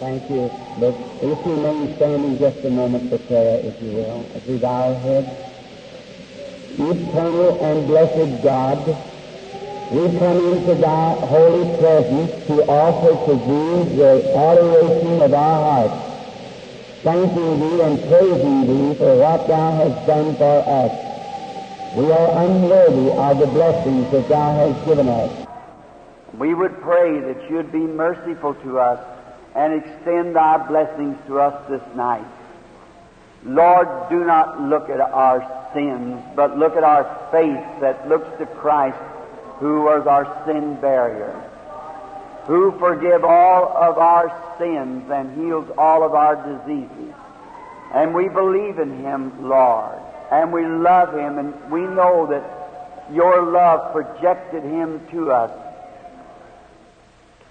Thank you. But let's remain standing just a moment for prayer, if you will, as we bow our heads. Eternal and blessed God, we come into thy holy presence to offer to thee the adoration of our hearts, thanking thee and praising thee for what thou hast done for us. We are unworthy of the blessings that thou hast given us. We would pray that you'd be merciful to us and extend thy blessings to us this night. Lord, do not look at our sins, but look at our faith that looks to Christ, who was our sin bearer, who forgive all of our sins and heals all of our diseases. And we believe in him, Lord, and we love him, and we know that your love projected him to us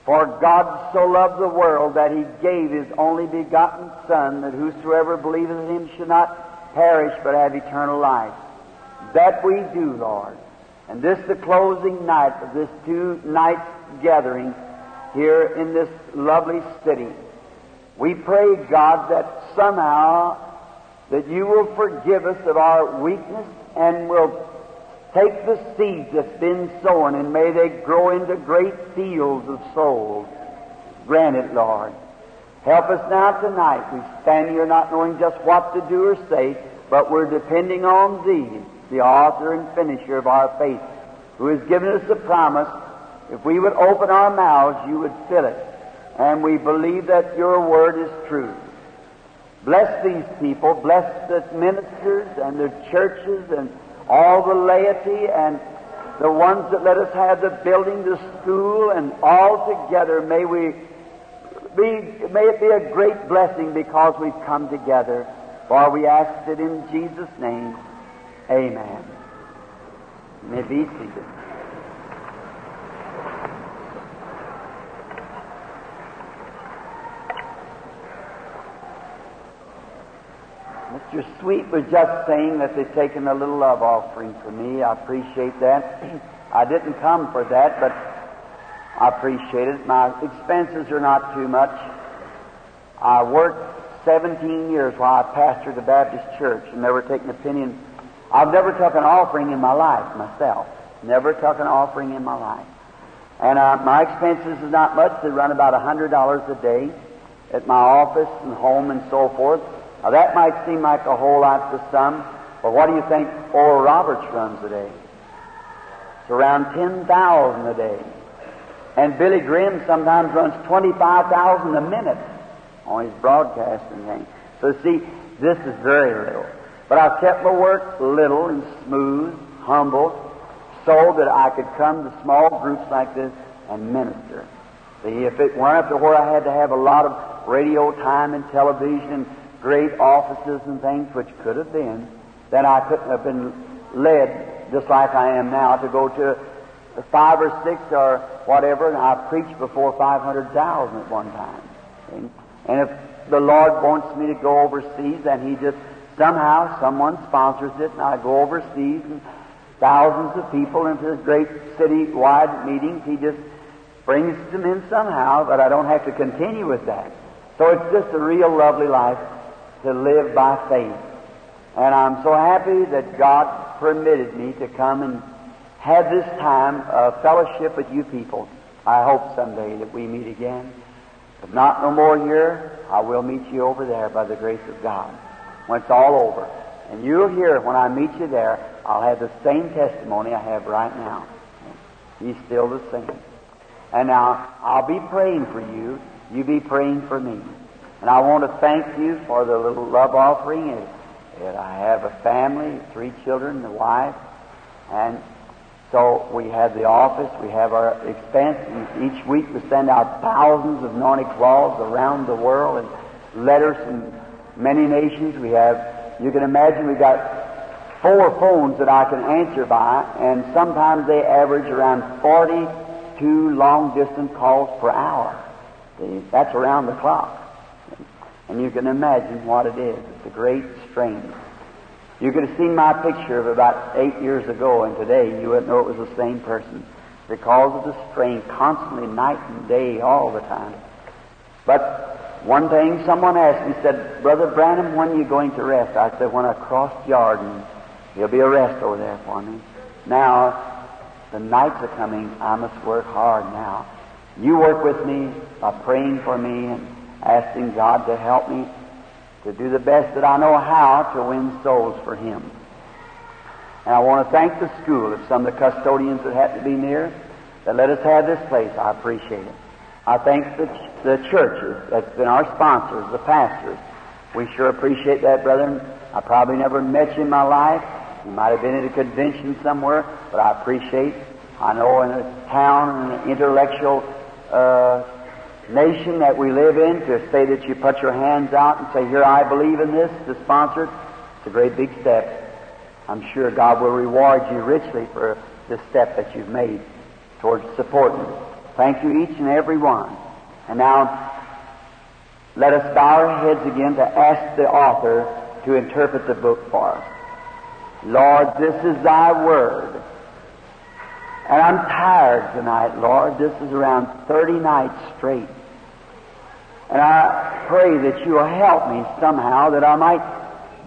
for God so loved the world that he gave his only begotten Son, that whosoever believeth in him should not perish but have eternal life. That we do, Lord. And this the closing night of this two nights gathering here in this lovely city. We pray, God, that somehow that you will forgive us of our weakness and will Take the seeds that's been sown and may they grow into great fields of souls. Grant it, Lord. Help us now tonight. We stand here not knowing just what to do or say, but we're depending on Thee, the author and finisher of our faith, who has given us the promise if we would open our mouths, you would fill it. And we believe that your word is true. Bless these people, bless the ministers and the churches and all the laity and the ones that let us have the building, the school, and all together may we be, may it be a great blessing because we've come together. For we ask it in Jesus' name. Amen. May be seated. Mr. Sweet was just saying that they've taken a little love offering for me. I appreciate that. I didn't come for that, but I appreciate it. My expenses are not too much. I worked 17 years while I pastored the Baptist church and never taken a penny. In, I've never took an offering in my life myself. Never took an offering in my life. And uh, my expenses is not much. They run about $100 a day at my office and home and so forth. Now that might seem like a whole lot to some, but what do you think Oral Roberts runs a day? It's around 10,000 a day. And Billy Graham sometimes runs 25,000 a minute on his broadcasting thing. So see, this is very little. But I've kept my work little and smooth, humble, so that I could come to small groups like this and minister. See, if it weren't up to where I had to have a lot of radio time and television great offices and things, which could have been, then I couldn't have been led, just like I am now, to go to five or six or whatever, and I preached before 500,000 at one time. And if the Lord wants me to go overseas, then He just, somehow, someone sponsors it, and I go overseas, and thousands of people into great city-wide meetings, He just brings them in somehow, but I don't have to continue with that. So it's just a real lovely life to live by faith. And I'm so happy that God permitted me to come and have this time of fellowship with you people. I hope someday that we meet again. If not no more here, I will meet you over there by the grace of God when it's all over. And you'll hear when I meet you there, I'll have the same testimony I have right now. He's still the same. And now, I'll be praying for you. You be praying for me. And I want to thank you for the little love offering. And, I have a family, three children, a wife, and so we have the office, we have our expense. Each week we send out thousands of anointed cloths around the world and letters from many nations. We have, you can imagine, we've got four phones that I can answer by, and sometimes they average around 42 long distance calls per hour. That's around the clock. And you can imagine what it is. It's a great strain. You could have seen my picture of about eight years ago, and today you wouldn't know it was the same person because of the strain, constantly, night and day, all the time. But One thing someone asked me, said, Brother Branham, when are you going to rest? I said, when I cross Jordan, there'll be a rest over there for me. Now, the nights are coming. I must work hard now. You work with me by praying for me and asking God to help me to do the best that I know how to win souls for Him. And I want to thank the school and some of the custodians that happen to be near that let us have this place. I appreciate it. I thank the, the churches that's been our sponsors, the pastors. We sure appreciate that, brethren. I probably never met you in my life. You might have been at a convention somewhere, but I appreciate. I know in a town, an intellectual uh, nation that we live in, to say that you put your hands out and say, "Here, I believe in this," to sponsor it, it's a great big step. I'm sure God will reward you richly for the step that you've made towards supporting. Thank you, each and every one. And now, let us bow our heads again to ask the author to interpret the book for us. Lord, this is thy word. And I'm tired tonight, Lord. This is around 30 nights straight. And I pray that you will help me somehow that I might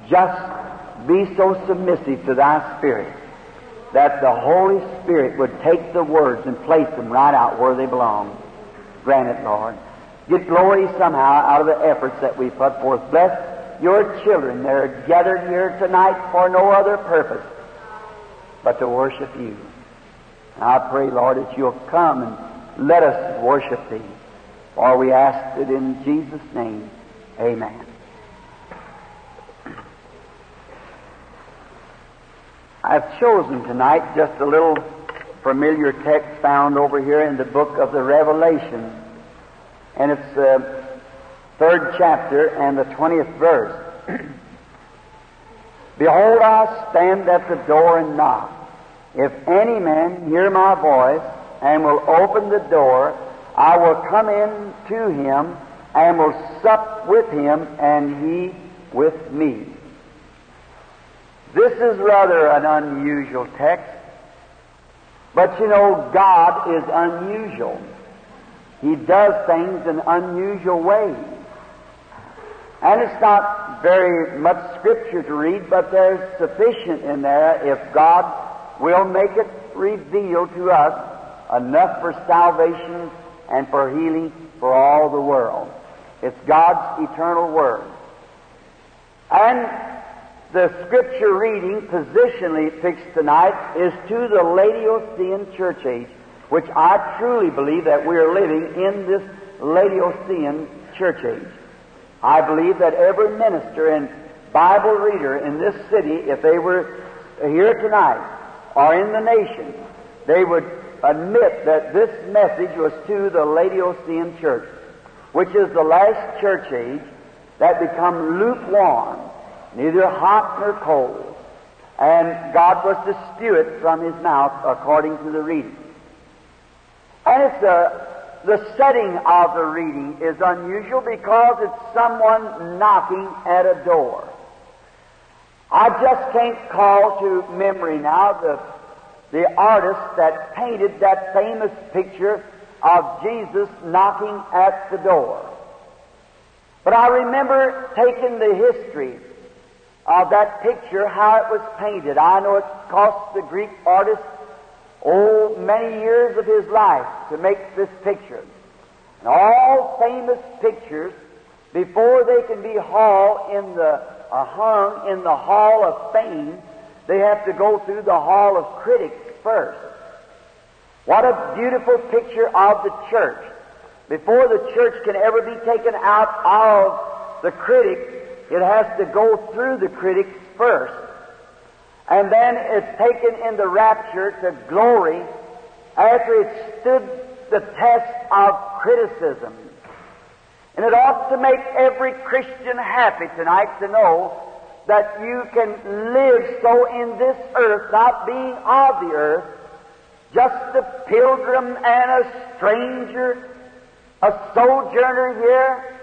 just be so submissive to thy Spirit that the Holy Spirit would take the words and place them right out where they belong. Grant it, Lord. Get glory somehow out of the efforts that we put forth. Bless your children. They're gathered here tonight for no other purpose but to worship you. And I pray, Lord, that you'll come and let us worship thee. For we ask it in Jesus' name. Amen. I've chosen tonight just a little familiar text found over here in the book of the Revelation. And it's the third chapter and the 20th verse. Behold, I stand at the door and knock. If any man hear my voice and will open the door, I will come in to him and will sup with him and he with me. This is rather an unusual text, but you know, God is unusual. He does things in unusual ways. And it's not very much scripture to read, but there's sufficient in there if God will make it reveal to us enough for salvation and for healing for all the world. It's God's eternal Word. And the scripture reading positionally fixed tonight is to the Laodicean church age, which I truly believe that we are living in this Laodicean church age. I believe that every minister and Bible reader in this city, if they were here tonight or in the nation, they would admit that this message was to the Laodicean church, which is the last church age that become lukewarm, neither hot nor cold. And God was to spew it from His mouth according to the reading. And it's a the setting of the reading is unusual because it's someone knocking at a door. I just can't call to memory now the, the artist that painted that famous picture of Jesus knocking at the door. But I remember taking the history of that picture, how it was painted. I know it cost the Greek artist oh, many years of his life to make this picture. And all famous pictures, before they can be in the, uh, hung in the Hall of Fame, they have to go through the Hall of Critics first. What a beautiful picture of the church. Before the church can ever be taken out of the critic, it has to go through the critic first and then it's taken in the rapture to glory after it stood the test of criticism. And it ought to make every Christian happy tonight to know that you can live so in this earth, not being of the earth, just a pilgrim and a stranger, a sojourner here,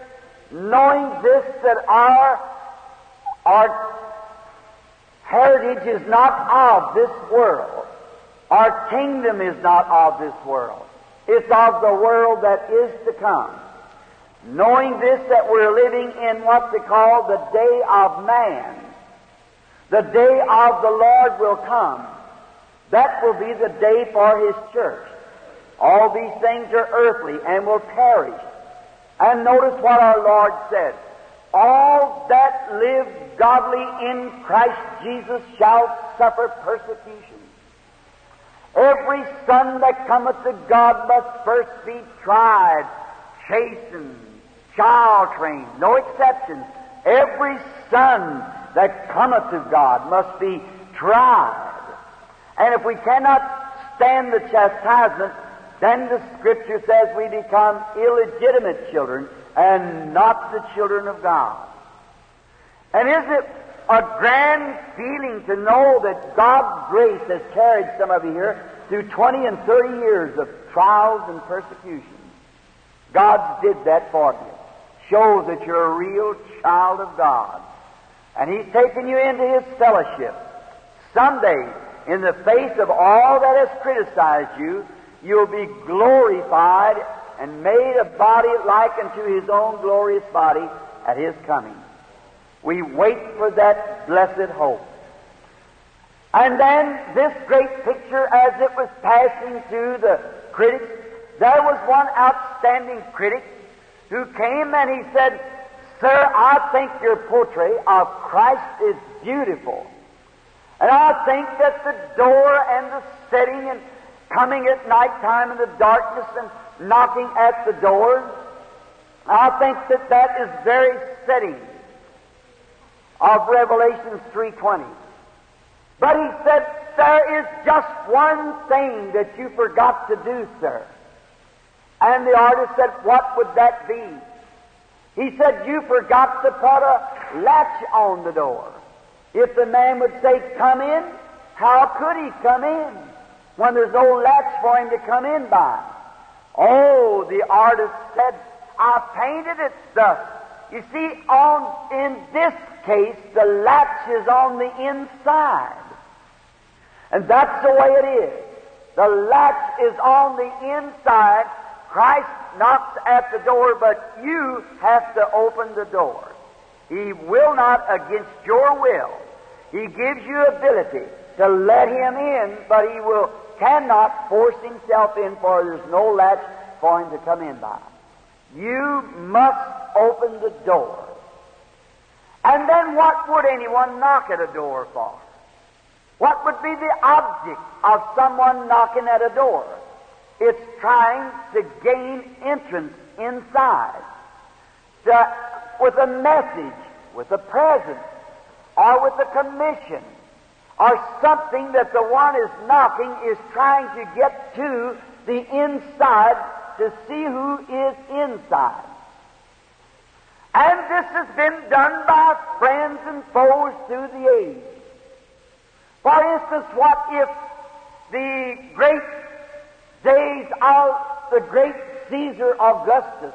knowing this that our, our heritage is not of this world. Our kingdom is not of this world. It's of the world that is to come. Knowing this that we're living in what they call the day of man. The day of the Lord will come. That will be the day for His church. All these things are earthly and will perish. And notice what our Lord said. All that live godly in Christ Jesus shall suffer persecution. Every son that cometh to God must first be tried, chastened, child trained, no exceptions. Every son that cometh to God must be tried. And if we cannot stand the chastisement, then the Scripture says we become illegitimate children and not the children of God. And is it a grand feeling to know that God's grace has carried some of you here through 20 and 30 years of trials and persecutions? God did that for you. Shows that you're a real child of God. And He's taken you into His fellowship. Someday, in the face of all that has criticized you, you'll be glorified and made a body like unto His own glorious body at His coming. We wait for that blessed hope. And then this great picture, as it was passing through the critics, there was one outstanding critic who came and he said, Sir, I think your portrait of Christ is beautiful. And I think that the door and the setting and coming at night time in the darkness and knocking at the doors, I think that that is very setting of Revelation 3.20. But he said, there is just one thing that you forgot to do, sir. And the artist said, what would that be? He said, you forgot to put a latch on the door. If the man would say, come in, how could he come in when there's no latch for him to come in by? Oh, the artist said, I painted it thus. You see, on, in this case, the latch is on the inside. And that's the way it is. The latch is on the inside. Christ knocks at the door, but you have to open the door. He will not against your will. He gives you ability to let him in, but he will cannot force himself in, for there's no latch for him to come in by. You must open the door. And then what would anyone knock at a door for? What would be the object of someone knocking at a door? It's trying to gain entrance inside. To, with a message, with a present, or with a commission, or something that the one is knocking is trying to get to the inside to see who is inside. And this has been done by friends and foes through the age. For instance, what if the great days out the great Caesar Augustus,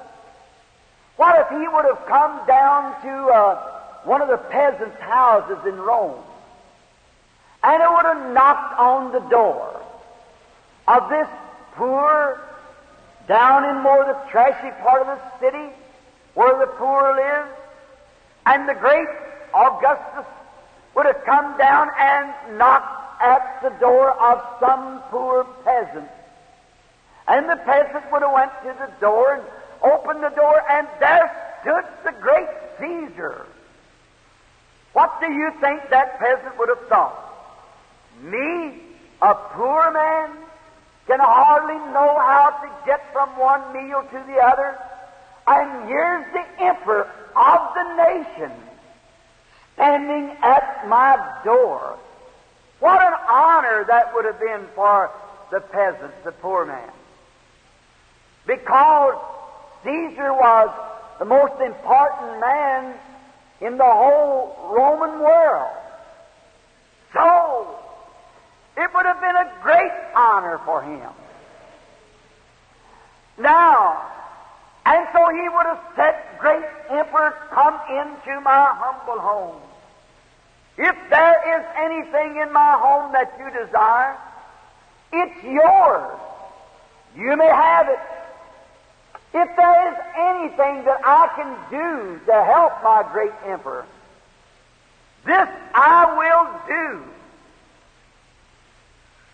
what if he would have come down to uh, one of the peasants' houses in Rome? And it would have knocked on the door of this poor, down in more the trashy part of the city where the poor live, and the great Augustus would have come down and knocked at the door of some poor peasant. And the peasant would have went to the door and opened the door, and there stood the great Caesar. What do you think that peasant would have thought? Me, a poor man, can hardly know how to get from one meal to the other, and here's the emperor of the nation standing at my door. What an honor that would have been for the peasant, the poor man. Because Caesar was the most important man in the whole Roman world. So, it would have been a great honor for him. Now, and so he would have said, Great Emperor, come into my humble home. If there is anything in my home that you desire, it's yours. You may have it. If there is anything that I can do to help my great emperor, this I will do.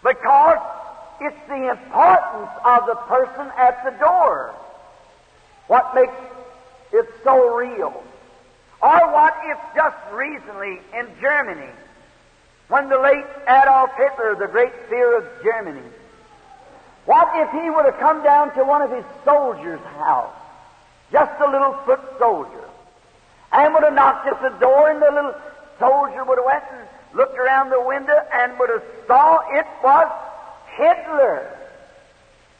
Because it's the importance of the person at the door. What makes it so real? Or what if just recently in Germany, when the late Adolf Hitler, the great fear of Germany, what if he would have come down to one of his soldiers' house, just a little foot soldier, and would have knocked at the door, and the little soldier would have went and looked around the window and would have saw it was Hitler.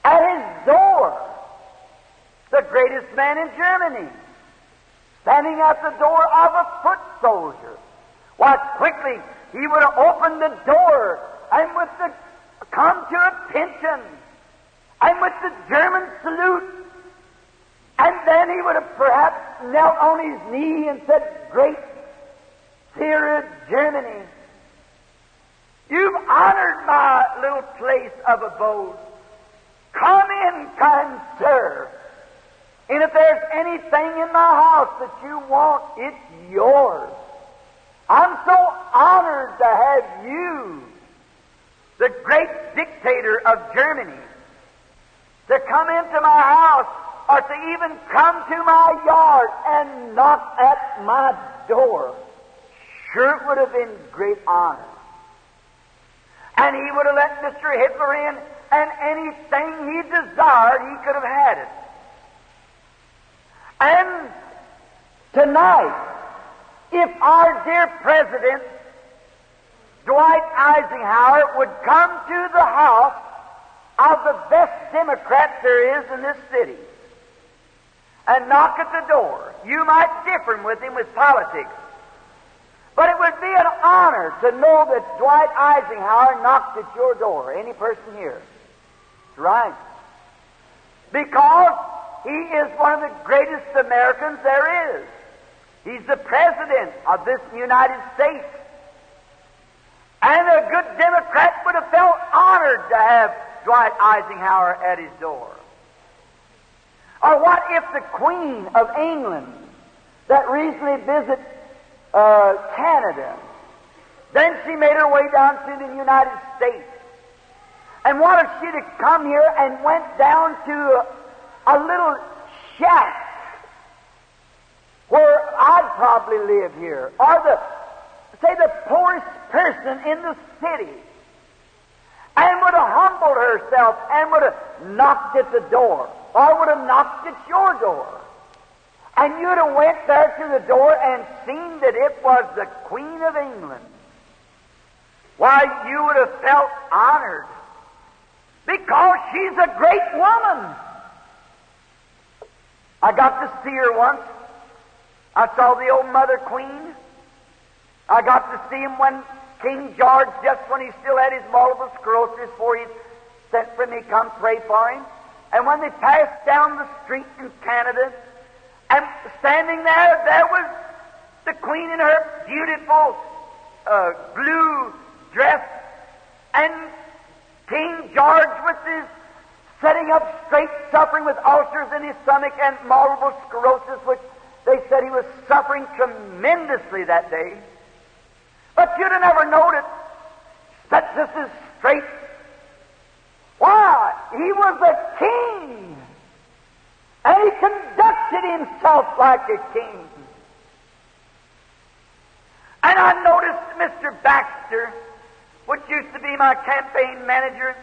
At his door, the greatest man in Germany, standing at the door of a foot soldier. Why, quickly he would have opened the door and with the come to attention and with the German salute. And then he would have perhaps knelt on his knee and said, Great Führer Germany, You've honored my little place of abode. Come in, kind sir. And if there's anything in my house that you want, it's yours. I'm so honored to have you, the great dictator of Germany, to come into my house or to even come to my yard and knock at my door. Sure, it would have been great honor and he would have let Mr. Hitler in, and anything he desired, he could have had it. And tonight, if our dear President, Dwight Eisenhower, would come to the house of the best Democrat there is in this city and knock at the door, you might differ with him with politics. But it would be an honor to know that Dwight Eisenhower knocked at your door. Any person here. That's right. Because he is one of the greatest Americans there is. He's the President of this United States. And a good Democrat would have felt honored to have Dwight Eisenhower at his door. Or what if the Queen of England, that recently visited uh, Canada. Then she made her way down to the United States. And what if she'd have come here and went down to a, a little shack where I'd probably live here, or the say the poorest person in the city, and would have humbled herself and would have knocked at the door, or would have knocked at your door. And you'd have went there to the door and seen that it was the Queen of England. Why, you would have felt honored because she's a great woman. I got to see her once. I saw the old Mother Queen. I got to see him when King George, just when he still had his multiple sclerosis, before he sent for me, come pray for him. And when they passed down the street in Canada, and standing there, there was the Queen in her beautiful uh, blue dress, and King George with his setting up straight, suffering with ulcers in his stomach and multiple sclerosis, which they said he was suffering tremendously that day. But you'd have never noticed that this is straight. Why? He was a king. And he conducted himself like a king. And I noticed Mr. Baxter, which used to be my campaign manager,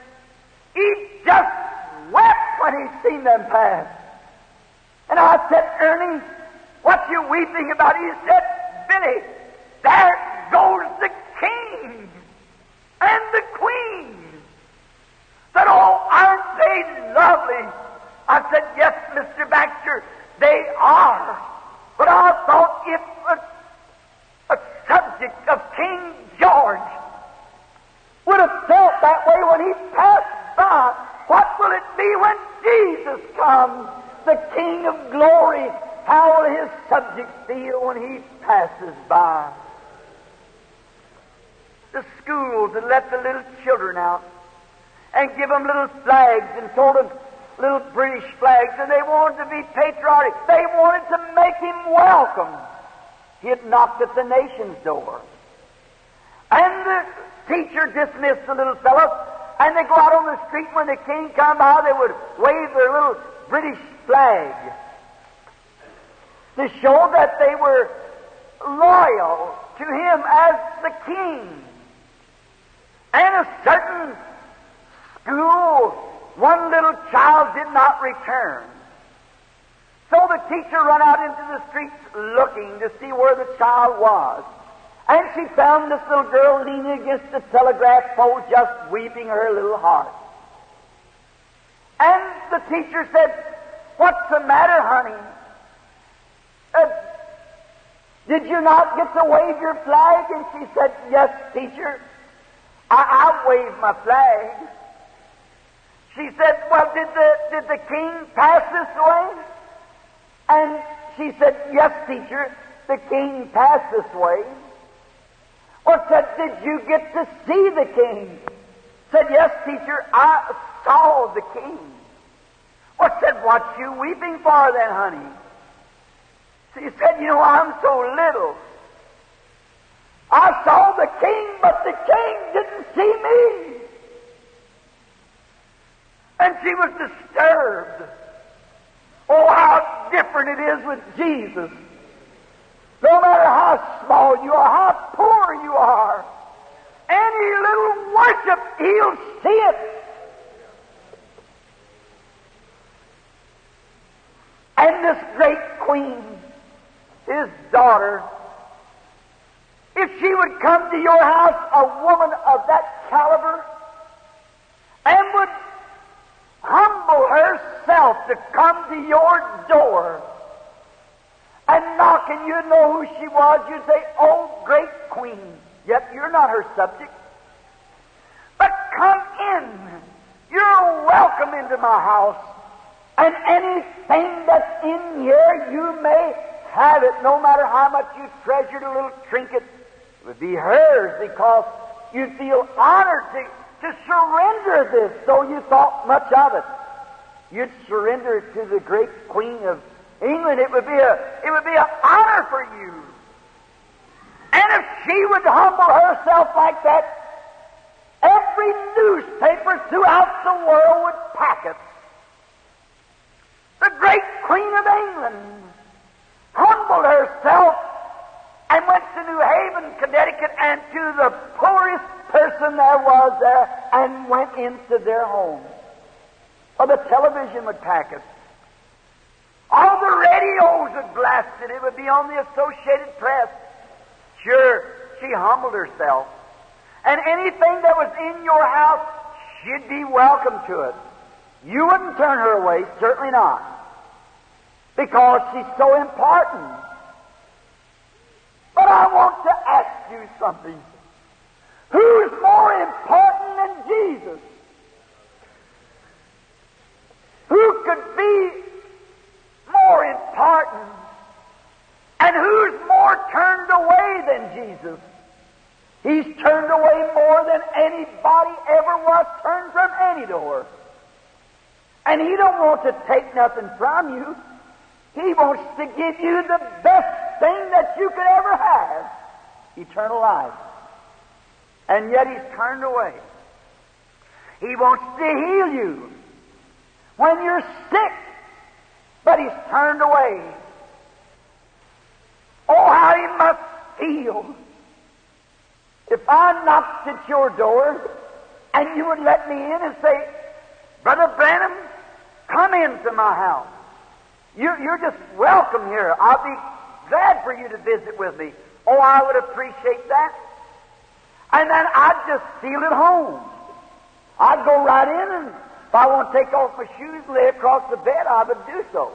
he just wept when he seen them pass. And I said, Ernie, what you weeping about? He said, Billy, there goes the king and the queen. Said, oh, aren't they lovely? I said, Yes, Mr. Baxter, they are. But I thought if a, a subject of King George would have felt that way when he passed by, what will it be when Jesus comes, the King of glory? How will his subjects feel when he passes by? The schools had let the little children out and give them little flags and told them little British flags and they wanted to be patriotic. They wanted to make him welcome. He had knocked at the nation's door. And the teacher dismissed the little fellow, and they go out on the street when the king come by, they would wave their little British flag to show that they were loyal to him as the king. And a certain school, one little child did not return. So the teacher ran out into the streets looking to see where the child was. And she found this little girl leaning against the telegraph pole, just weeping her little heart. And the teacher said, What's the matter, honey? Uh, did you not get to wave your flag? And she said, Yes, teacher. I, I waved my flag. She said, Well, did the, did the king pass this way? And she said, Yes, teacher, the king passed this way. Well, said, Did you get to see the king? Said, Yes, teacher, I saw the king. Well, said, What you weeping for then, honey? She said, You know, I'm so little. I saw the king, but the king didn't see me. And she was disturbed. Oh, how different it is with Jesus. No matter how small you are, how poor you are, any little worship, He'll see it. And this great queen, His daughter, if she would come to your house, a woman of that caliber, and would humble herself to come to your door and knock, and you'd know who she was, you'd say, Oh, great queen. Yet you're not her subject. But come in. You're welcome into my house. And anything that's in here, you may have it, no matter how much you treasured a little trinket. Would be hers because you feel honored to, to surrender this, though you thought much of it. You'd surrender it to the great Queen of England. It would be a, it would be an honor for you. And if she would humble herself like that, every newspaper throughout the world would pack it. The great Queen of England humbled herself and went to New Haven, Connecticut, and to the poorest person there was there and went into their home. Or the television would pack it. All the radios would blast it. It would be on the Associated Press. Sure, she humbled herself. And anything that was in your house, she'd be welcome to it. You wouldn't turn her away, certainly not. Because she's so important. But I want to ask you something. Who's more important than Jesus? Who could be more important? And who's more turned away than Jesus? He's turned away more than anybody ever was turned from any door. And He don't want to take nothing from you. He wants to give you the best thing that you could ever have eternal life. And yet He's turned away. He wants to heal you when you're sick, but He's turned away. Oh, how He must feel if I knocked at your door and you would let me in and say, Brother Branham, come into my house. You're, you're just welcome here. I'll be glad for you to visit with me. Oh, I would appreciate that. And then I'd just feel at home. I'd go right in, and if I want to take off my shoes and lay across the bed, I would do so.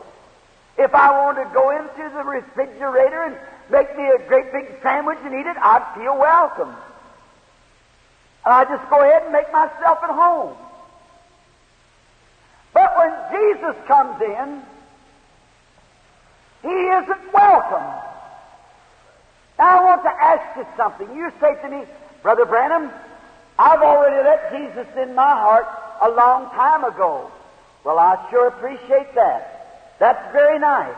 If I wanted to go into the refrigerator and make me a great big sandwich and eat it, I'd feel welcome. And I'd just go ahead and make myself at home. But when Jesus comes in, He isn't welcome. Now I want to ask you something. You say to me, Brother Branham, I've already let Jesus in my heart a long time ago. Well, I sure appreciate that. That's very nice.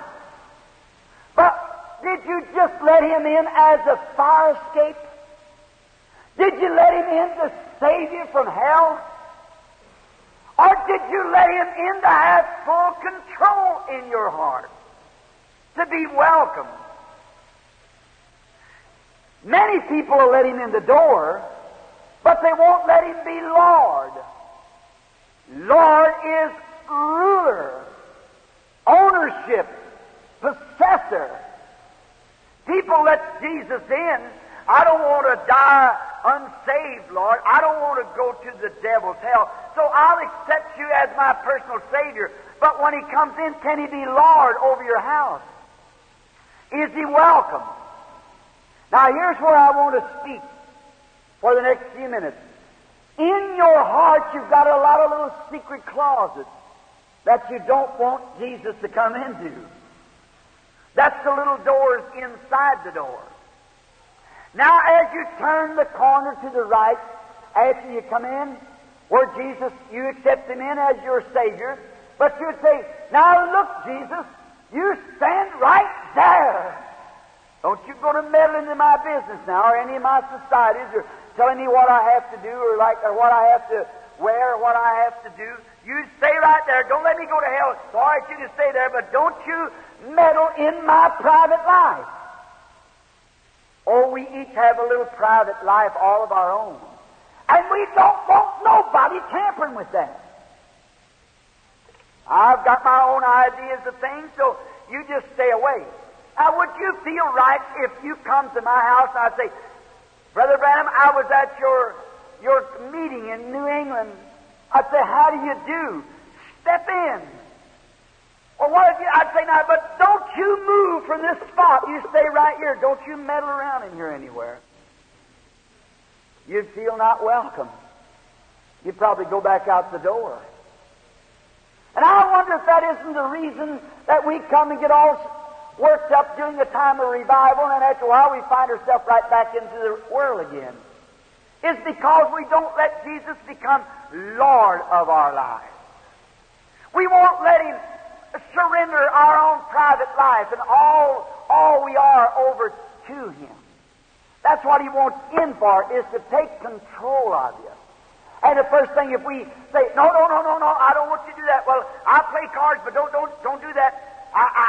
But did you just let him in as a fire escape? Did you let him in to save you from hell? Or did you let him in to have full control in your heart? To be welcome? Many people will let him in the door, but they won't let him be Lord. Lord is ruler, ownership, possessor. People let Jesus in. I don't want to die unsaved, Lord. I don't want to go to the devil's hell. So I'll accept you as my personal Savior. But when He comes in, can He be Lord over your house? Is He welcome? Now here's where I want to speak for the next few minutes. In your heart, you've got a lot of little secret closets that you don't want Jesus to come into. That's the little doors inside the door. Now, as you turn the corner to the right, after you come in, where Jesus, you accept Him in as your Savior, but you'd say, Now look, Jesus, you stand right there. Don't you go to meddle into my business now, or any of my societies, or telling me what I have to do, or like, or what I have to wear, or what I have to do. You stay right there. Don't let me go to hell. It's all right you to stay there, but don't you meddle in my private life. Oh, we each have a little private life all of our own. And we don't want nobody tampering with that. I've got my own ideas of things, so you just stay away. Now, would you feel right if you come to my house and I say, Brother Branham, I was at your, your meeting in New England. I'd say, how do you do? Step in. Or what if you, I'd say, now, but don't you move from this spot. You stay right here. Don't you meddle around in here anywhere. You'd feel not welcome. You'd probably go back out the door. And I wonder if that isn't the reason that we come and get all worked up during the time of revival, and after a while we find ourselves right back into the world again. It's because we don't let Jesus become Lord of our lives. We won't let Him surrender our own private life and all, all we are over to Him. That's what He wants in for, is to take control of you. And the first thing, if we say, no, no, no, no, no, I don't want you to do that. Well, I play cards, but don't, don't, don't do that. I, I,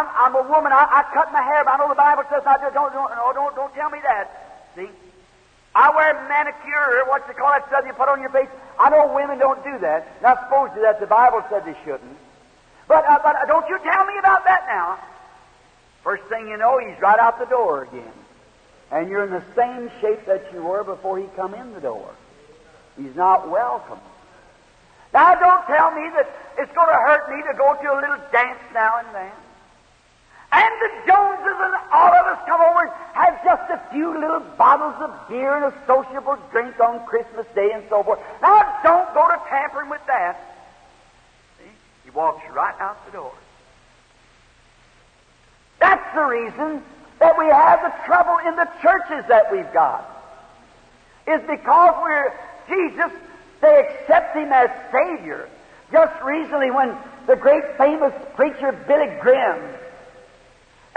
I'm, I'm, a woman. I, I cut my hair, but I know the Bible says not to. Don't, don't, no, don't, don't tell me that. See? I wear manicure, what's it called, that stuff you put on your face. I know women don't do that. Not supposed to that. The Bible said they shouldn't. But, uh, but uh, don't you tell me about that now. First thing you know, he's right out the door again. And you're in the same shape that you were before he come in the door. He's not welcome. Now don't tell me that it's going to hurt me to go to a little dance now and then. And the Joneses and all of us come over and have just a few little bottles of beer and a sociable drink on Christmas Day and so forth. Now don't go to tampering with that. See? He walks right out the door. That's the reason that we have the trouble in the churches that we've got. Is because we're Jesus, they accept him as Savior. Just recently when the great famous preacher Billy Graham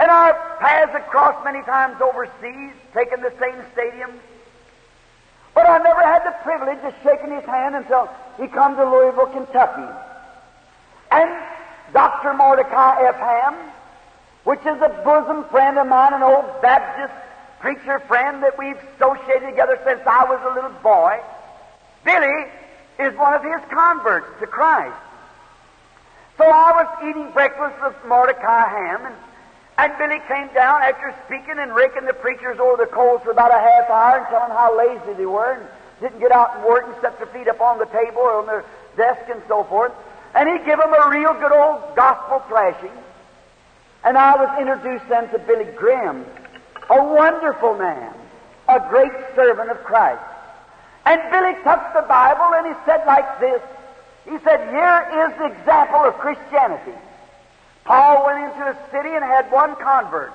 and our paths have crossed many times overseas, taking the same stadiums. But I never had the privilege of shaking his hand until he come to Louisville, Kentucky. And Dr. Mordecai F. Ham, which is a bosom friend of mine, an old Baptist preacher friend that we've associated together since I was a little boy. Billy is one of his converts to Christ. So I was eating breakfast with Mordecai Ham, and, and Billy came down after speaking and raking the preachers over the coals for about a half hour and telling how lazy they were and didn't get out and work and set their feet up on the table or on their desk and so forth. And he give them a real good old gospel thrashing. And I was introduced then to Billy Graham, a wonderful man, a great servant of Christ. And Billy took the Bible and he said like this. He said, here is the example of Christianity. Paul went into a city and had one convert.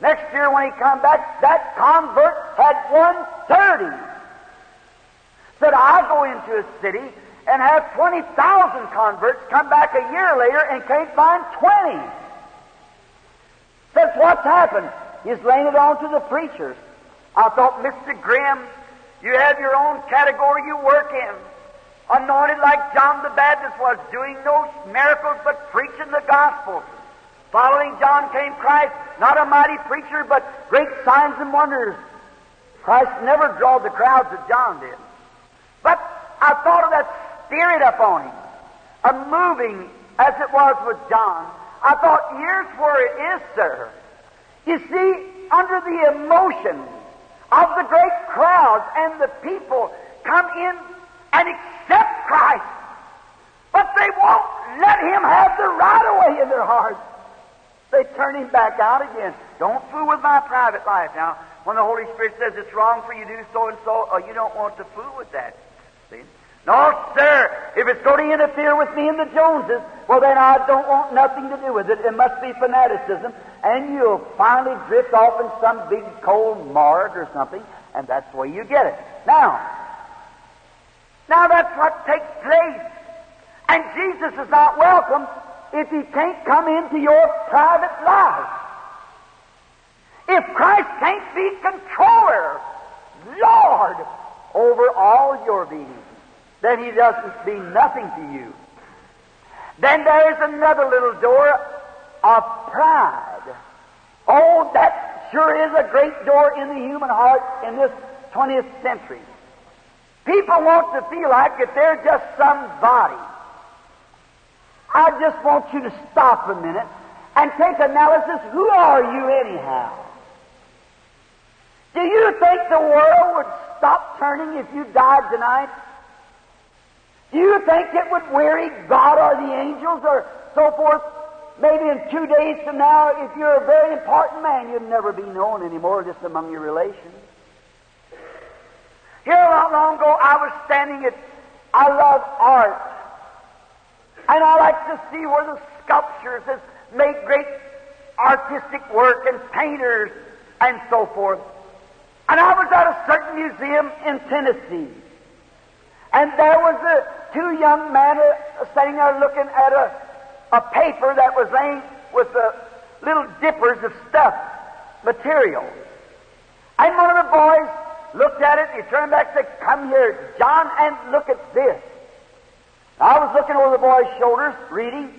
Next year when he come back, that convert had 130. Said, I go into a city and have 20,000 converts come back a year later and can't find 20. Says, what's happened? He's laying it on to the preachers. I thought, Mr. Graham, you have your own category you work in. Anointed like John the Baptist was, doing no miracles but preaching the gospel. Following John came Christ, not a mighty preacher, but great signs and wonders. Christ never drawed the crowds that John did. But I thought of that spirit upon him, a moving as it was with John. I thought, here's where it is, sir. You see, under the emotion of the great crowds and the people come in and accept Christ, but they won't let Him have the right of way in their hearts. They turn Him back out again. Don't fool with my private life. Now, when the Holy Spirit says it's wrong for you to do so and so, oh, you don't want to fool with that. See? No, sir. If it's going to interfere with me and the Joneses, well, then I don't want nothing to do with it. It must be fanaticism. And you'll finally drift off in some big cold mart or something, and that's the way you get it. Now, now that's what takes place. And Jesus is not welcome if he can't come into your private life. If Christ can't be controller, Lord, over all your being, then he doesn't mean nothing to you. Then there is another little door of pride. Oh, that sure is a great door in the human heart in this 20th century. People want to feel like that they're just somebody. I just want you to stop a minute and take analysis. Who are you anyhow? Do you think the world would stop turning if you died tonight? Do you think it would weary God or the angels or so forth? Maybe in two days from now, if you're a very important man, you'll never be known anymore just among your relations. Here, not long ago, I was standing at, I love art. And I like to see where the sculptures have made great artistic work and painters and so forth. And I was at a certain museum in Tennessee. And there was a, two young men uh, sitting there looking at a, a paper that was laying with the little dippers of stuff, material. And one of the boys looked at it, he turned back and said, Come here, John, and look at this. I was looking over the boy's shoulders, reading,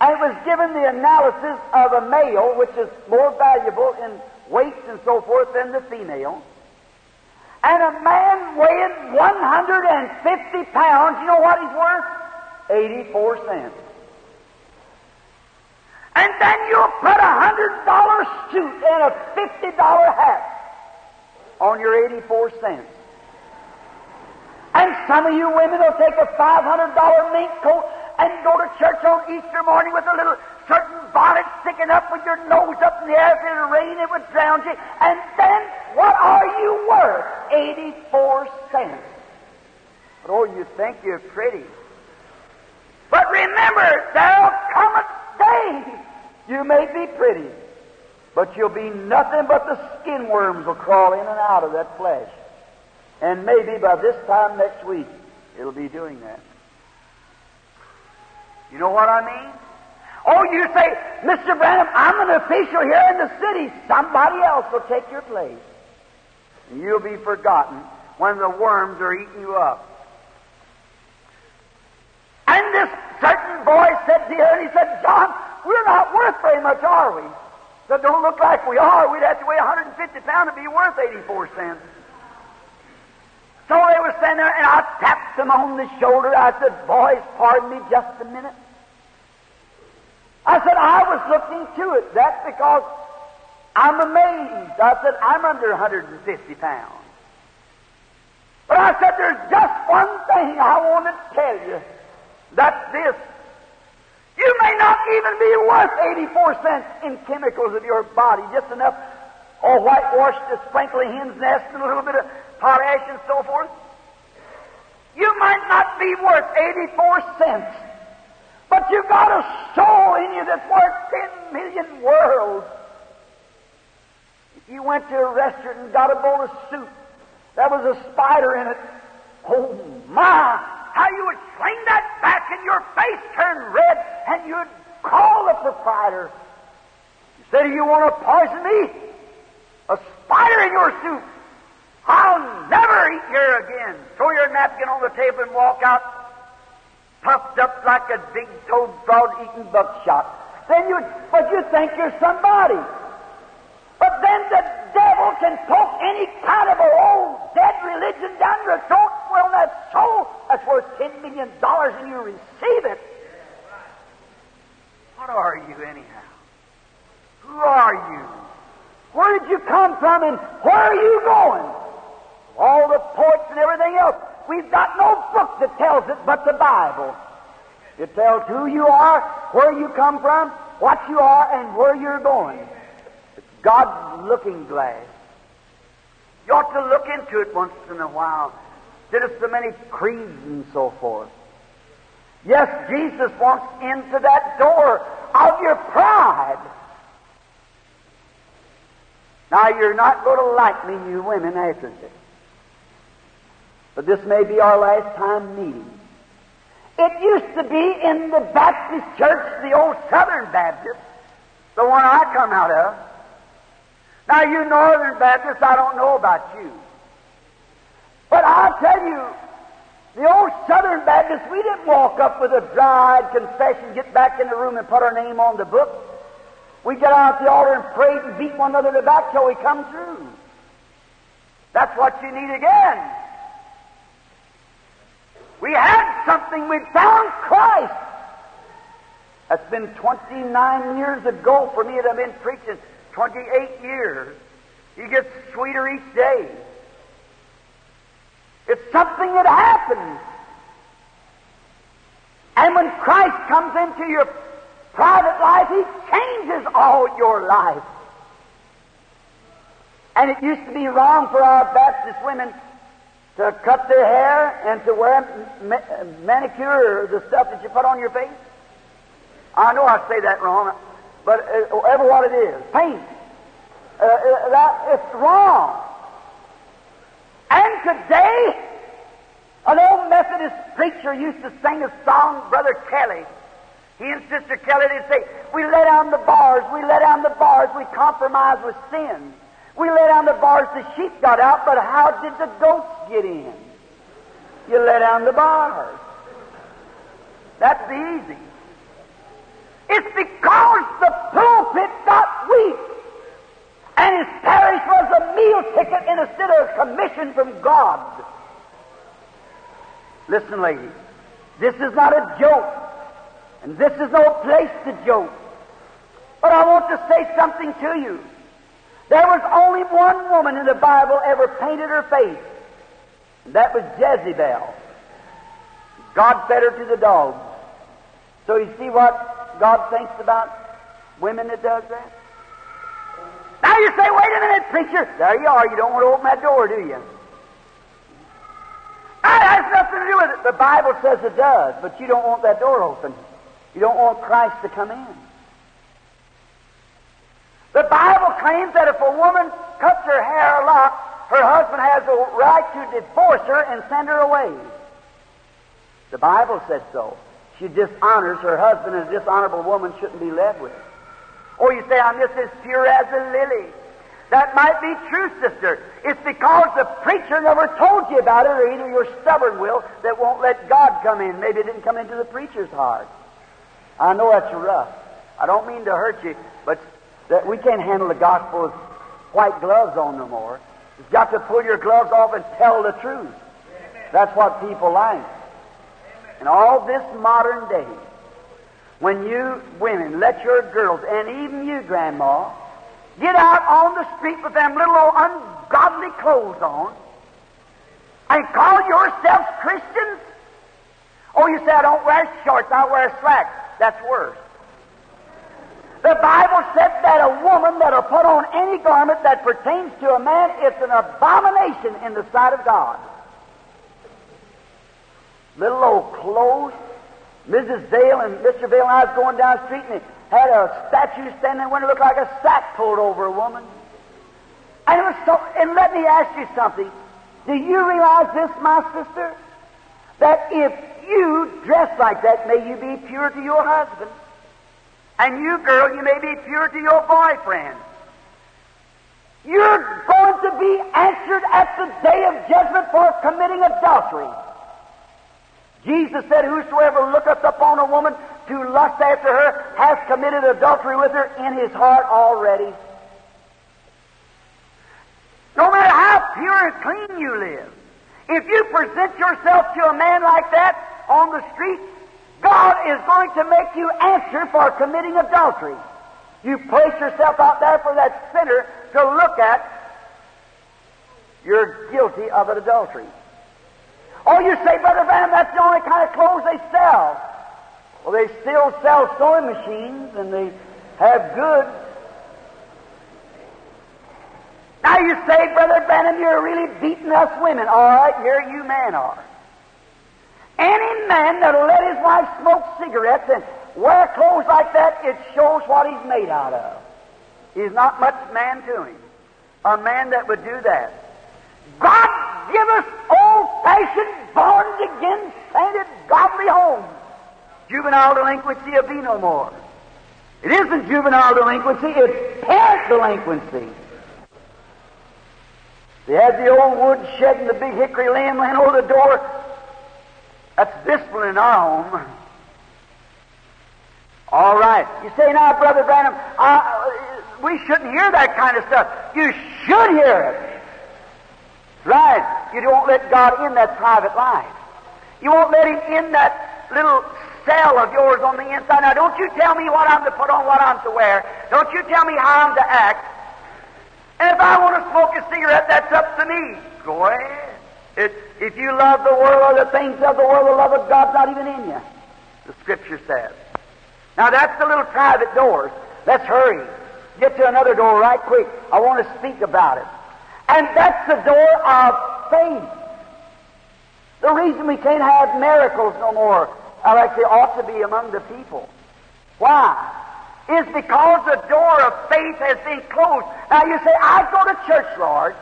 and it was given the analysis of a male, which is more valuable in weights and so forth than the female. And a man weighing 150 pounds, you know what he's worth? 84 cents. And then you'll put a hundred dollar suit and a fifty dollar hat on your 84 cents. And some of you women will take a $500 mink coat and go to church on Easter morning with a little certain bonnet sticking up with your nose up in the air. If it rain, it would drown you. And then, what are you worth? 84 cents. But oh, you think you're pretty. But remember, there'll come a day you may be pretty, but you'll be nothing but the skin worms will crawl in and out of that flesh. And maybe by this time next week, it'll be doing that. You know what I mean? Oh, you say, Mr. Branham, I'm an official here in the city. Somebody else will take your place. And you'll be forgotten when the worms are eating you up. And this certain boy said to her, and he said, John, we're not worth very much, are we? So don't look like we are. We'd have to weigh 150 pounds to be worth 84 cents. So they were standing there, and I tapped them on the shoulder. I said, Boys, pardon me just a minute. I said, I was looking to it. That's because I'm amazed. I said, I'm under 150 pounds. But I said, there's just one thing I want to tell you. That's this. You may not even be worth 84 cents in chemicals of your body, just enough, oh, whitewash to sprinkle a hen's nest and a little bit of potash and so forth. You might not be worth 84 cents, but you've got a soul in you that's worth 10 million worlds. If you went to a restaurant and got a bowl of soup, there was a spider in it. Oh my! How you would sling that back and your face turn red and you'd call the proprietor. You said, You want to poison me? A spider in your soup. I'll never eat here again. Throw your napkin on the table and walk out puffed up like a big toad frog eating buckshot. Then you, but you think you're somebody. But then the devil can poke any kind of a old dead religion down your throat. Well, that's so. That's worth ten million dollars, and you receive it. What are you anyhow? Who are you? Where did you come from, and where are you going? All the poets and everything else. We've got no book that tells it but the Bible. It tells who you are, where you come from, what you are, and where you're going. God's looking glass. You ought to look into it once in a while. Instead of so many creeds and so forth. Yes, Jesus walks into that door of your pride. Now, you're not going to like me, you women, after this. But this may be our last time meeting. It used to be in the Baptist church, the old Southern Baptist, the one I come out of. Now, you Northern Baptists, I don't know about you. But I'll tell you, the old Southern Baptists, we didn't walk up with a dry confession, get back in the room and put our name on the book. We get out the altar and prayed and beat one another in the back till we come through. That's what you need again. We had something. We'd found Christ. That's been 29 years ago for me that I've been preaching. 28 years. He gets sweeter each day. It's something that happens. And when Christ comes into your private life, He changes all your life. And it used to be wrong for our Baptist women to cut their hair and to wear ma- manicure, the stuff that you put on your face. I know I say that wrong, but uh, whatever what it is, paint. Uh, uh, that it's wrong. And today, an old Methodist preacher used to sing a song, Brother Kelly. He and Sister Kelly, they'd say, We let down the bars, we let down the bars, we compromise with sin. We let down the bars, the sheep got out, but how did the goats get in? You let down the bars. That's easy. It's because the pulpit got weak and his parish was a meal ticket instead of a commission from God. Listen, ladies, this is not a joke, and this is no place to joke. But I want to say something to you. There was only one woman in the Bible ever painted her face, and that was Jezebel. God fed her to the dogs. So you see what God thinks about women that does that? Now you say, wait a minute, preacher. There you are. You don't want to open that door, do you? That has nothing to do with it. The Bible says it does, but you don't want that door open. You don't want Christ to come in. The Bible claims that if a woman cuts her hair a lot, her husband has a right to divorce her and send her away. The Bible says so. She dishonors her husband, and a dishonorable woman shouldn't be led with. Or you say, I'm just as pure as a lily. That might be true, sister. It's because the preacher never told you about it, or either your stubborn will that won't let God come in. Maybe it didn't come into the preacher's heart. I know that's rough. I don't mean to hurt you, but that we can't handle the gospel with white gloves on no more. You've got to pull your gloves off and tell the truth. That's what people like. In all this modern day, when you women let your girls, and even you, Grandma, get out on the street with them little old ungodly clothes on and call yourselves Christians? Oh, you say, I don't wear shorts, I wear slacks. That's worse. The Bible said that a woman that'll put on any garment that pertains to a man, it's an abomination in the sight of God. Little old clothes. Mrs. Dale and Mr. Dale and I was going down the street and they had a statue standing there that looked like a sack pulled over a woman. And it was so, and let me ask you something. Do you realize this, my sister? that if you dress like that, may you be pure to your husband. And you, girl, you may be pure to your boyfriend. You're going to be answered at the day of judgment for committing adultery. Jesus said, Whosoever looketh upon a woman to lust after her has committed adultery with her in his heart already. No matter how pure and clean you live, if you present yourself to a man like that on the street, God is going to make you answer for committing adultery. You place yourself out there for that sinner to look at, you're guilty of an adultery. Oh, you say, Brother Branham, that's the only kind of clothes they sell. Well, they still sell sewing machines and they have goods. Now you say, Brother Branham, you're really beating us women. All right, here you men are. Any man that'll let his wife smoke cigarettes and wear clothes like that, it shows what he's made out of. He's not much man to him. A man that would do that. God give us old-fashioned, born-again, sainted, godly homes. Juvenile delinquency will be no more. It isn't juvenile delinquency, it's parent delinquency. They had the old wood shed and the big hickory limb laying over the door. That's discipline in our home. All right. You say now, Brother Branham, uh, we shouldn't hear that kind of stuff. You should hear it. Right. You don't let God in that private life. You won't let Him in that little cell of yours on the inside. Now, don't you tell me what I'm to put on, what I'm to wear. Don't you tell me how I'm to act. And if I want to smoke a cigarette, that's up to me. Go ahead. It, if you love the world or the things of the world, the love of God's not even in you. The Scripture says. Now that's the little private doors. Let's hurry. Get to another door right quick. I want to speak about it. And that's the door of faith. The reason we can't have miracles no more, like they ought to be among the people. Why? Is because the door of faith has been closed. Now you say, I go to church, Lord.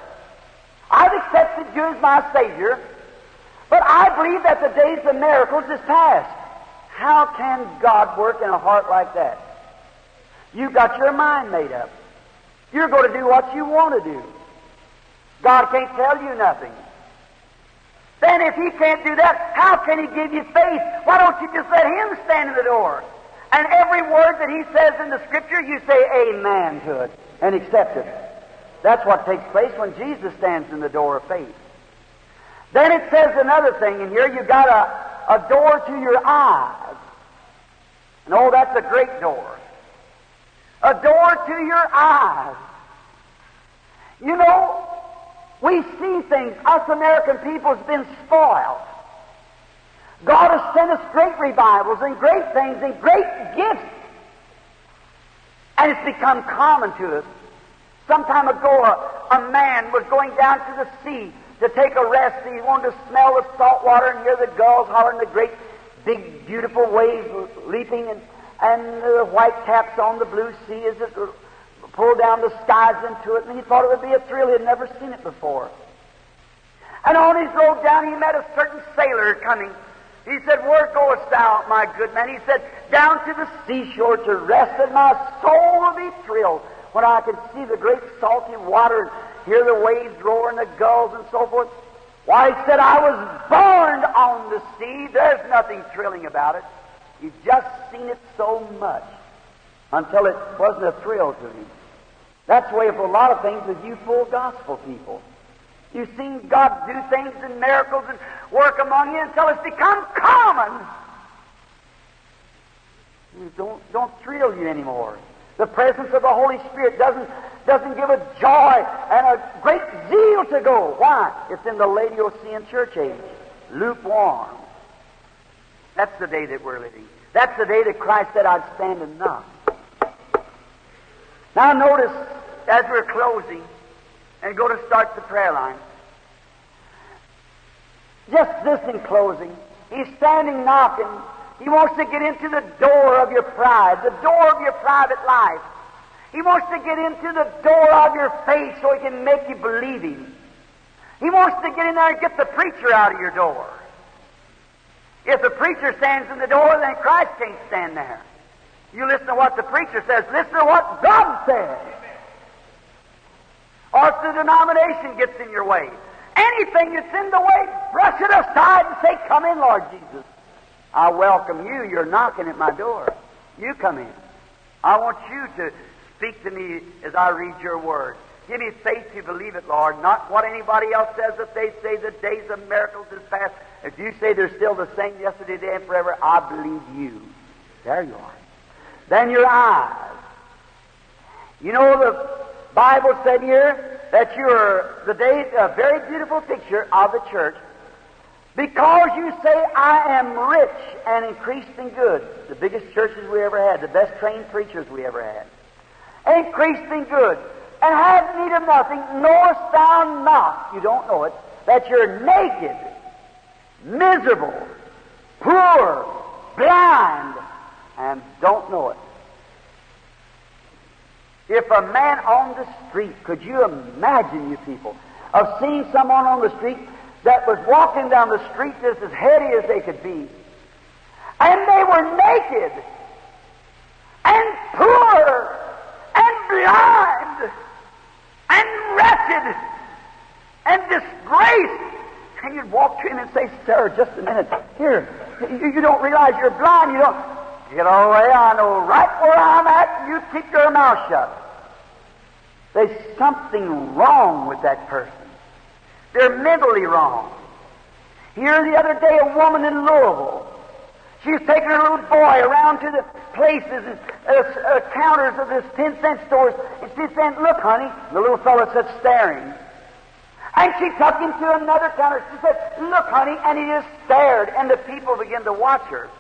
I've accepted you as my Savior, but I believe that the days of miracles is past. How can God work in a heart like that? You've got your mind made up. You're going to do what you want to do. God can't tell you nothing. Then if He can't do that, how can He give you faith? Why don't you just let Him stand in the door? And every word that He says in the Scripture, you say amen to it and accept it. That's what takes place when Jesus stands in the door of faith. Then it says another thing in here. You've got a, a door to your eyes. And oh, that's a great door. A door to your eyes. You know, we see things. Us American people has been spoiled. God has sent us great revivals and great things and great gifts. And it's become common to us. Some time ago, a, a man was going down to the sea to take a rest. He wanted to smell the salt water and hear the gulls hollering, the great, big, beautiful waves leaping, and, and the white caps on the blue sea as it pulled down the skies into it. And he thought it would be a thrill. He had never seen it before. And on his road down, he met a certain sailor coming. He said, Where goest thou, my good man? He said, Down to the seashore to rest, and my soul will be thrilled when I can see the great salty water and hear the waves roar and the gulls and so forth. Why, he said, I was born on the sea. There's nothing thrilling about it. You've just seen it so much until it wasn't a thrill to me. That's the way for a lot of things with you full gospel people. You've seen God do things and miracles and work among you until it's become common. Don't, don't thrill you anymore. The presence of the Holy Spirit doesn't, doesn't give a joy and a great zeal to go. Why? It's in the Laodicean church age. Lukewarm. That's the day that we're living. That's the day that Christ said, I'd stand and knock. Now notice, as we're closing, and go to start the prayer line. Just this in closing. He's standing knocking. He wants to get into the door of your pride, the door of your private life. He wants to get into the door of your faith so he can make you believe him. He wants to get in there and get the preacher out of your door. If the preacher stands in the door, then Christ can't stand there. You listen to what the preacher says. Listen to what God says. Or if the denomination gets in your way. Anything that's in the way, brush it aside and say, Come in, Lord Jesus. I welcome you. You're knocking at my door. You come in. I want you to speak to me as I read your word. Give me faith to believe it, Lord, not what anybody else says. If they say the days of miracles is past, if you say they're still the same yesterday, today, and forever, I believe you. There you are. Then your eyes. You know, the Bible said here that you're the day, a very beautiful picture of the church because you say, I am rich and increased in good. The biggest churches we ever had, the best trained preachers we ever had. Increased in good. And have need of nothing, knowest thou not, you don't know it, that you're naked, miserable, poor, blind, and don't know it. If a man on the street, could you imagine, you people, of seeing someone on the street that was walking down the street just as heady as they could be. And they were naked and poor and blind and wretched and disgraced. And you'd walk to him and say, Sir, just a minute. Here, you, you don't realize you're blind. You don't. Get away. I know right where I'm at. You keep your mouth shut. There's something wrong with that person. They're mentally wrong. Here the other day, a woman in Louisville. She's taking her little boy around to the places and uh, uh, counters of this 10 cent stores, and she said, Look, honey. The little fellow sat staring. And she took him to another counter. She said, Look, honey. And he just stared, and the people began to watch her.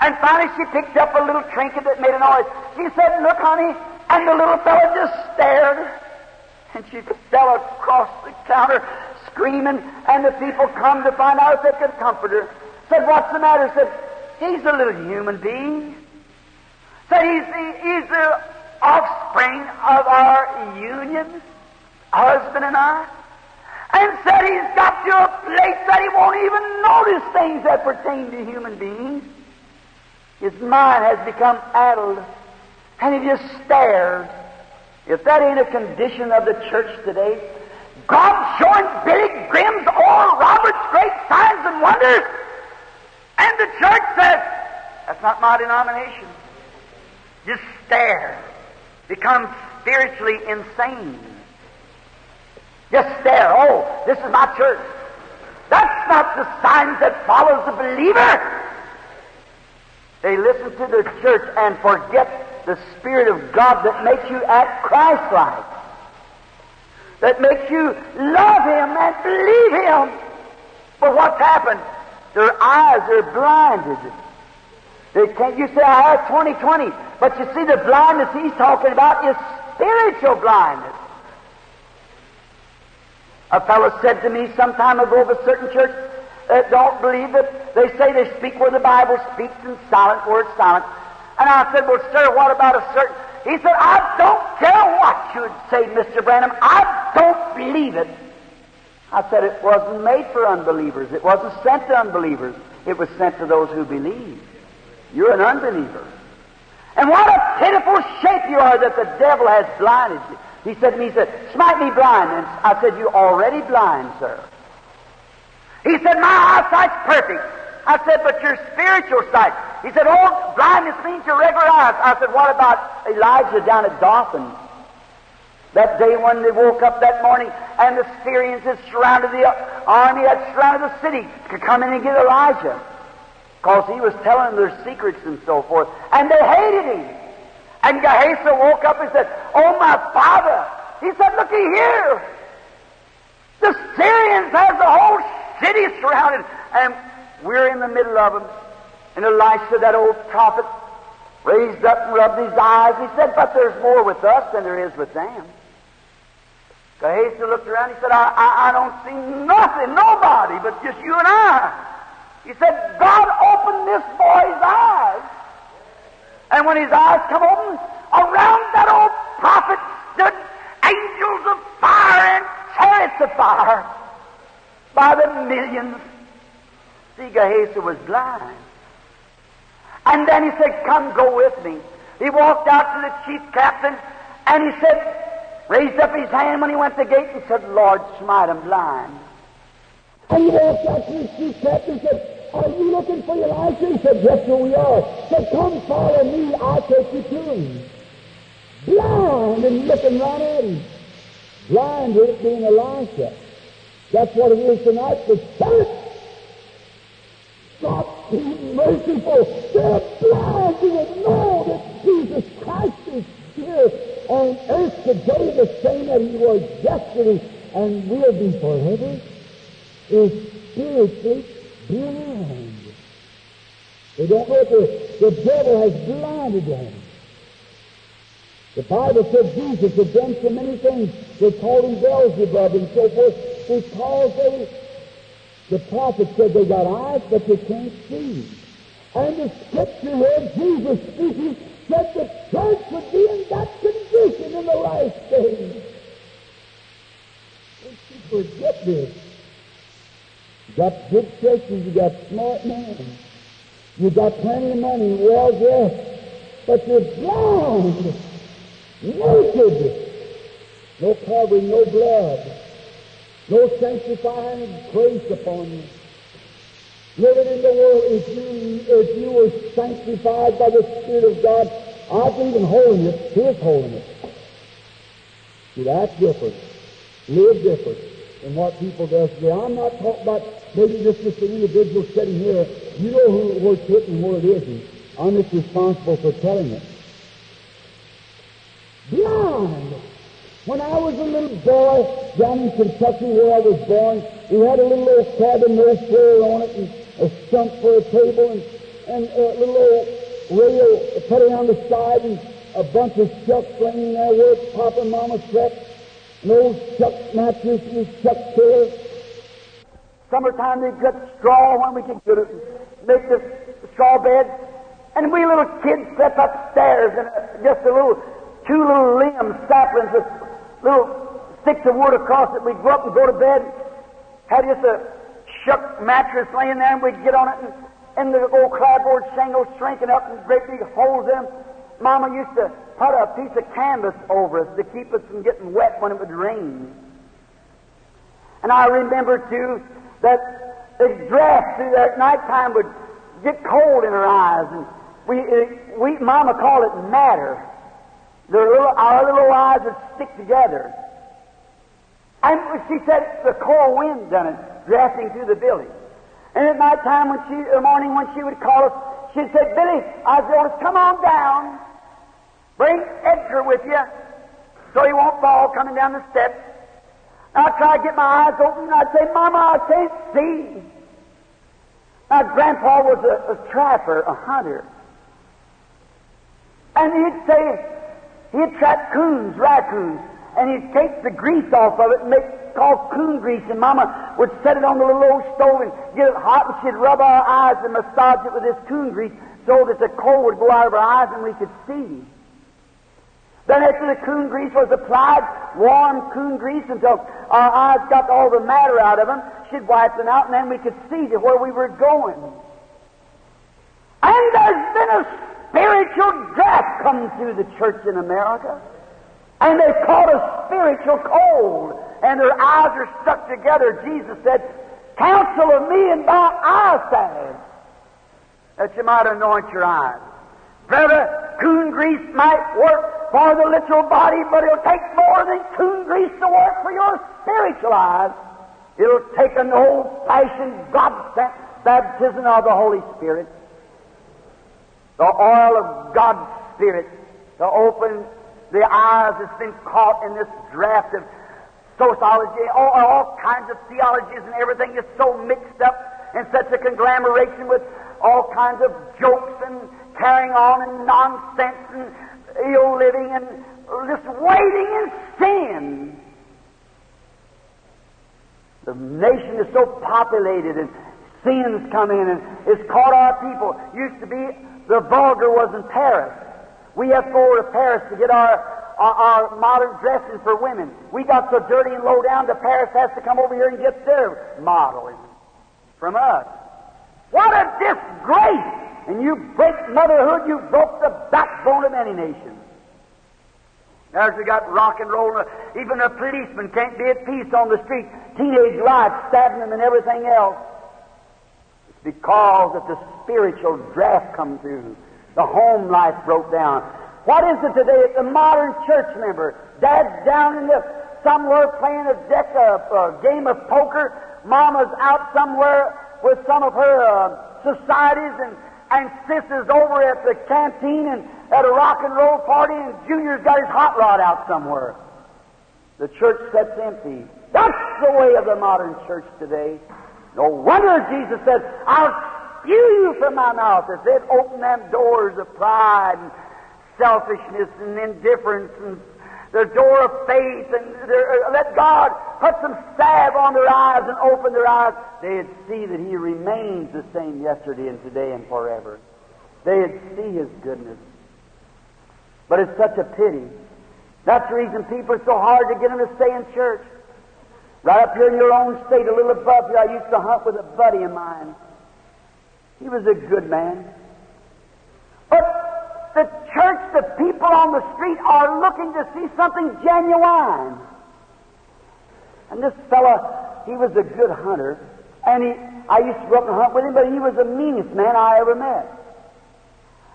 And finally, she picked up a little trinket that made a noise. She said, Look, honey. And the little fellow just stared. And she fell across the counter screaming, and the people come to find out if they could comfort her. Said, What's the matter? Said, He's a little human being. Said, He's the, he's the offspring of our union, husband and I. And said, He's got to a place that he won't even notice things that pertain to human beings. His mind has become addled, and he just stares if that ain't a condition of the church today, God showing Billy Graham's Oral Roberts great signs and wonders, and the church says, that's not my denomination. Just stare. Become spiritually insane. Just stare. Oh, this is my church. That's not the signs that follows the believer. They listen to the church and forget the Spirit of God that makes you act Christ like, that makes you love Him and believe Him. But what's happened? Their eyes are blinded. They can't, you say, I have 2020, but you see, the blindness he's talking about is spiritual blindness. A fellow said to me some time ago of a certain church that don't believe that they say they speak where the Bible speaks in silent words, silent. And I said, Well, sir, what about a certain. He said, I don't care what you'd say, Mr. Branham. I don't believe it. I said, It wasn't made for unbelievers. It wasn't sent to unbelievers. It was sent to those who believe. You're an unbeliever. And what a pitiful shape you are that the devil has blinded you. He said to me, he said, smite me blind. And I said, you're already blind, sir. He said, my eyesight's perfect. I said, but your spiritual sight. He said, oh, blindness means your regular eyes. I said, what about Elijah down at Dothan? That day when they woke up that morning and the Syrians had surrounded the army, had surrounded the city to come in and get Elijah. Because he was telling their secrets and so forth. And they hated him. And Gehazi woke up and said, Oh, my father. He said, Looky here. The Syrians have the whole city is surrounded. And we're in the middle of them. And Elisha, that old prophet, raised up and rubbed his eyes. He said, But there's more with us than there is with them. Gehazi looked around. He said, I, I, I don't see nothing, nobody, but just you and I. He said, God opened this boy's eyes. And when his eyes come open, around that old prophet stood angels of fire and chariots of fire by the millions. See, Gehazi was blind. And then he said, Come, go with me. He walked out to the chief captain and he said, raised up his hand when he went to the gate and said, Lord, smite him blind. And he walked out to the chief captain and said, Are you looking for Elijah? He said, Yes, sir, we are. He said, Come follow me, I'll take you to him. Blind and looking right at him. Blind with being Elisha. That's what it is tonight. The church God be merciful. They're blind to know that Jesus Christ is here on earth today, the same that He was yesterday and will be forever, is spiritually blind. They don't know the, the devil has blinded them. The Bible said Jesus had done so many things. They called him Beelzebub and so forth because they the prophet said they got eyes, but they can't see. And the scripture here, Jesus speaking, said the church would be in that condition in the last days. Don't you forget this. You got good churches, you got smart men, you got plenty of money, well dressed, but you're blind, naked, no covering, no blood no sanctifying grace upon you. Living in the world, if you, if you were sanctified by the Spirit of God, I believe in holiness, His holiness. See, that's different. Live different than what people do today. I'm not talking about maybe just an individual sitting here. You know who where it's written and where it isn't. I'm just responsible for telling it. Blind when I was a little boy down in Kentucky where I was born, we had a little old cabin, no floor on it, and a stump for a table, and, and a little old rail put around the side, and a bunch of shucks laying there where Papa and Mama slept, old chuck mattress and a chuck pillow. Summertime they cut straw when we could get it, make the straw bed, and we little kids slept upstairs in a, just a little, two little limbs, saplings with little sticks of wood across it. We'd go up and go to bed, had just a shuck mattress laying there, and we'd get on it, and, and the old clapboard shingles shrinking up and great big holes in them. Mama used to put a piece of canvas over us to keep us from getting wet when it would rain. And I remember, too, that the drafts through that nighttime would get cold in her eyes, and we, uh, we, Mama called it matter. Their little, our little eyes would stick together. And she said the cold wind done it, drafting through the building. And at night time, when she, the morning when she would call us, she'd say, Billy, I said, come on down. Bring Edgar with you so he won't fall coming down the steps. And I'd try to get my eyes open, and I'd say, Mama, I can't see. Now, Grandpa was a, a trapper, a hunter. And he'd say, He'd trap coons, raccoons, and he'd take the grease off of it and make called coon grease, and Mama would set it on the little old stove and get it hot, and she'd rub our eyes and massage it with this coon grease so that the coal would go out of our eyes and we could see. Then after the coon grease was applied, warm coon grease until our eyes got all the matter out of them, she'd wipe them out, and then we could see to where we were going. And there's been a spiritual death come through the church in America. And they've caught a spiritual cold, and their eyes are stuck together. Jesus said, Counsel of me and my eyesalve, that you might anoint your eyes. Brother, coon grease might work for the literal body, but it'll take more than coon grease to work for your spiritual eyes. It'll take an old fashioned God baptism of the Holy Spirit the oil of God's Spirit to open the eyes that's been caught in this draft of sociology, all, all kinds of theologies and everything is so mixed up in such a conglomeration with all kinds of jokes and carrying on and nonsense and ill living and just waiting in sin. The nation is so populated and sins come in and it's caught our people. Used to be the vulgar was in Paris. We have to go to Paris to get our, our, our modern dresses for women. We got so dirty and low down that Paris has to come over here and get their modeling from us. What a disgrace! And you break motherhood, you broke the backbone of any nation. There's we got rock and roll. Even a policeman can't be at peace on the street. Teenage life stabbing them and everything else. Because that the spiritual draft come through. The home life broke down. What is it today? It's a modern church member. Dad's down in the somewhere playing a deck of a game of poker. Mama's out somewhere with some of her uh, societies and and over at the canteen and at a rock and roll party, and Junior's got his hot rod out somewhere. The church sits empty. That's the way of the modern church today. No wonder Jesus said, I'll spew you from my mouth if they'd open them doors of pride and selfishness and indifference and the door of faith and uh, let God put some salve on their eyes and open their eyes, they'd see that He remains the same yesterday and today and forever. They'd see His goodness. But it's such a pity. That's the reason people are so hard to get them to stay in church. Right up here in your own state, a little above here, I used to hunt with a buddy of mine. He was a good man. But the church, the people on the street are looking to see something genuine. And this fella, he was a good hunter, and he, I used to go up and hunt with him, but he was the meanest man I ever met.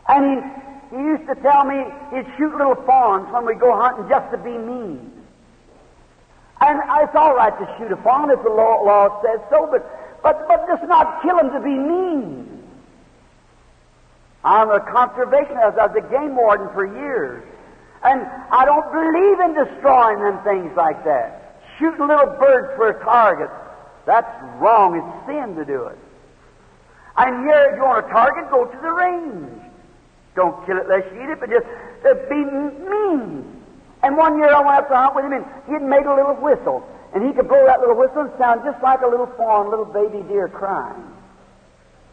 And he, he used to tell me he'd shoot little fawns when we go hunting just to be mean. And it's all right to shoot a fawn if the law, law says so, but, but, but just not kill him to be mean. I'm a conservationist. I was a game warden for years. And I don't believe in destroying them things like that shooting little birds for a target. That's wrong. It's sin to do it. And here, if you want a target, go to the range. Don't kill it unless you eat it, but just uh, be mean. And one year I went out to hunt with him, and he had made a little whistle. And he could blow that little whistle and sound just like a little fawn, little baby deer crying.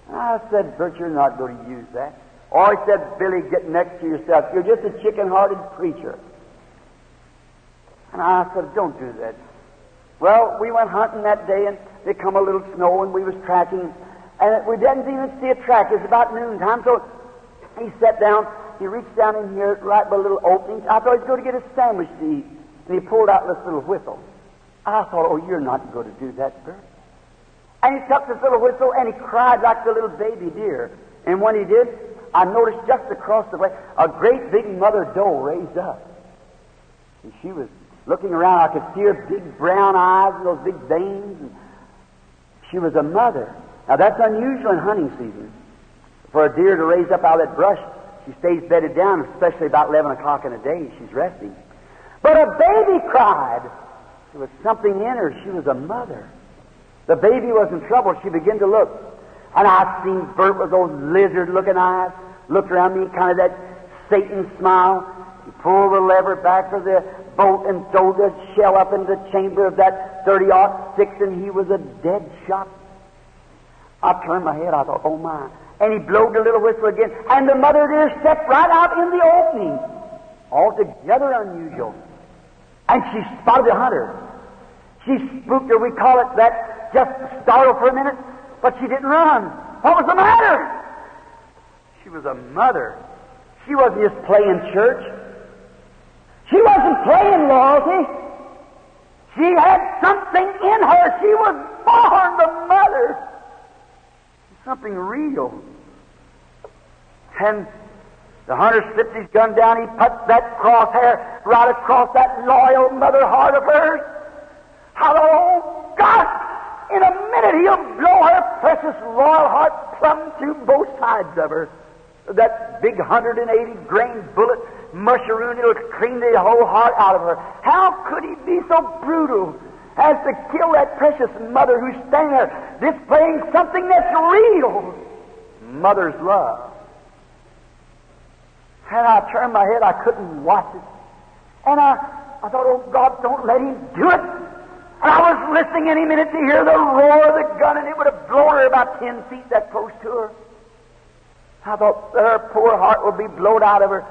And I said, Bert, you're not going to use that. Or he said, Billy, get next to yourself. You're just a chicken-hearted preacher. And I said, don't do that. Well, we went hunting that day, and there come a little snow, and we was tracking, and we didn't even see a track. It was about noontime, so he sat down. He reached down in here, right by a little opening. I thought he was going to get a sandwich to eat, and he pulled out this little whistle. I thought, oh, you're not going to do that, Bert. And he took this little whistle, and he cried like the little baby deer. And when he did, I noticed just across the way a great big mother doe raised up. And she was Looking around, I could see her big brown eyes and those big veins. And she was a mother. Now, that's unusual in hunting season. For a deer to raise up out of that brush, she stays bedded down, especially about 11 o'clock in the day. She's resting. But a baby cried. There was something in her. She was a mother. The baby was in trouble. She began to look. And I seen Bert with those lizard looking eyes, looked around me, kind of that Satan smile. He pulled the lever back for the bolt and throw the shell up in the chamber of that 30 six, and he was a dead shot. I turned my head, I thought, oh my. And he blowed the little whistle again, and the mother deer stepped right out in the opening. Altogether unusual. And she spotted the hunter. She spooked her, we call it that, just startled for a minute, but she didn't run. What was the matter? She was a mother. She wasn't just playing church. She wasn't playing loyalty. She had something in her. She was born the mother. Something real. And the hunter slipped his gun down. He put that crosshair right across that loyal mother heart of hers. Hello, God! In a minute, he'll blow her precious loyal heart plumb through both sides of her. That big 180 grain bullet musheroon, it'll clean the whole heart out of her. How could he be so brutal as to kill that precious mother who's standing there displaying something that's real? Mother's love. And I turned my head, I couldn't watch it. And I, I thought, oh God, don't let him do it. And I was listening any minute to hear the roar of the gun, and it would have blown her about ten feet that close to her. I thought her poor heart would be blown out of her.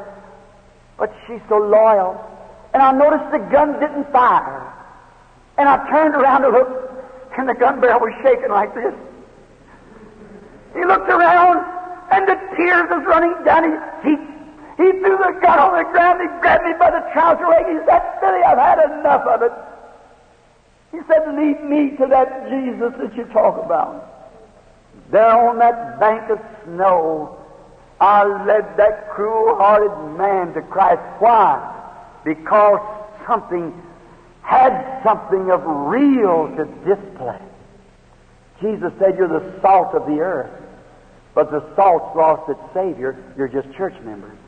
But she's so loyal. And I noticed the gun didn't fire. And I turned around to look, and the gun barrel was shaking like this. He looked around, and the tears was running down his cheeks. He threw the gun on the ground. He grabbed me by the trouser leg. He said, Billy, I've had enough of it. He said, lead me to that Jesus that you talk about. There on that bank of snow, I led that cruel-hearted man to Christ. Why? Because something had something of real to display. Jesus said, You're the salt of the earth. But the salt's lost its savor. You're just church members.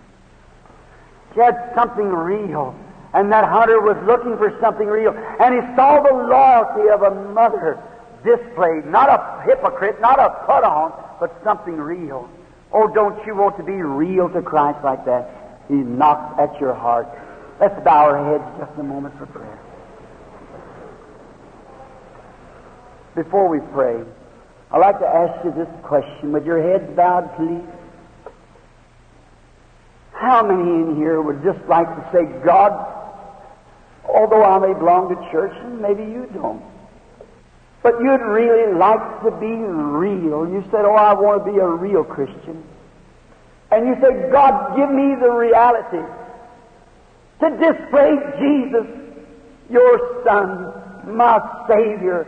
Had something real. And that hunter was looking for something real. And he saw the loyalty of a mother displayed. Not a hypocrite, not a put on, but something real. Oh, don't you want to be real to Christ like that? He knocks at your heart. Let's bow our heads just a moment for prayer. Before we pray, I'd like to ask you this question. With your heads bowed, please. How many in here would just like to say, God, although I may belong to church, and maybe you don't, but you'd really like to be real. You said, Oh, I want to be a real Christian. And you said, God, give me the reality to display Jesus, your Son, my Savior.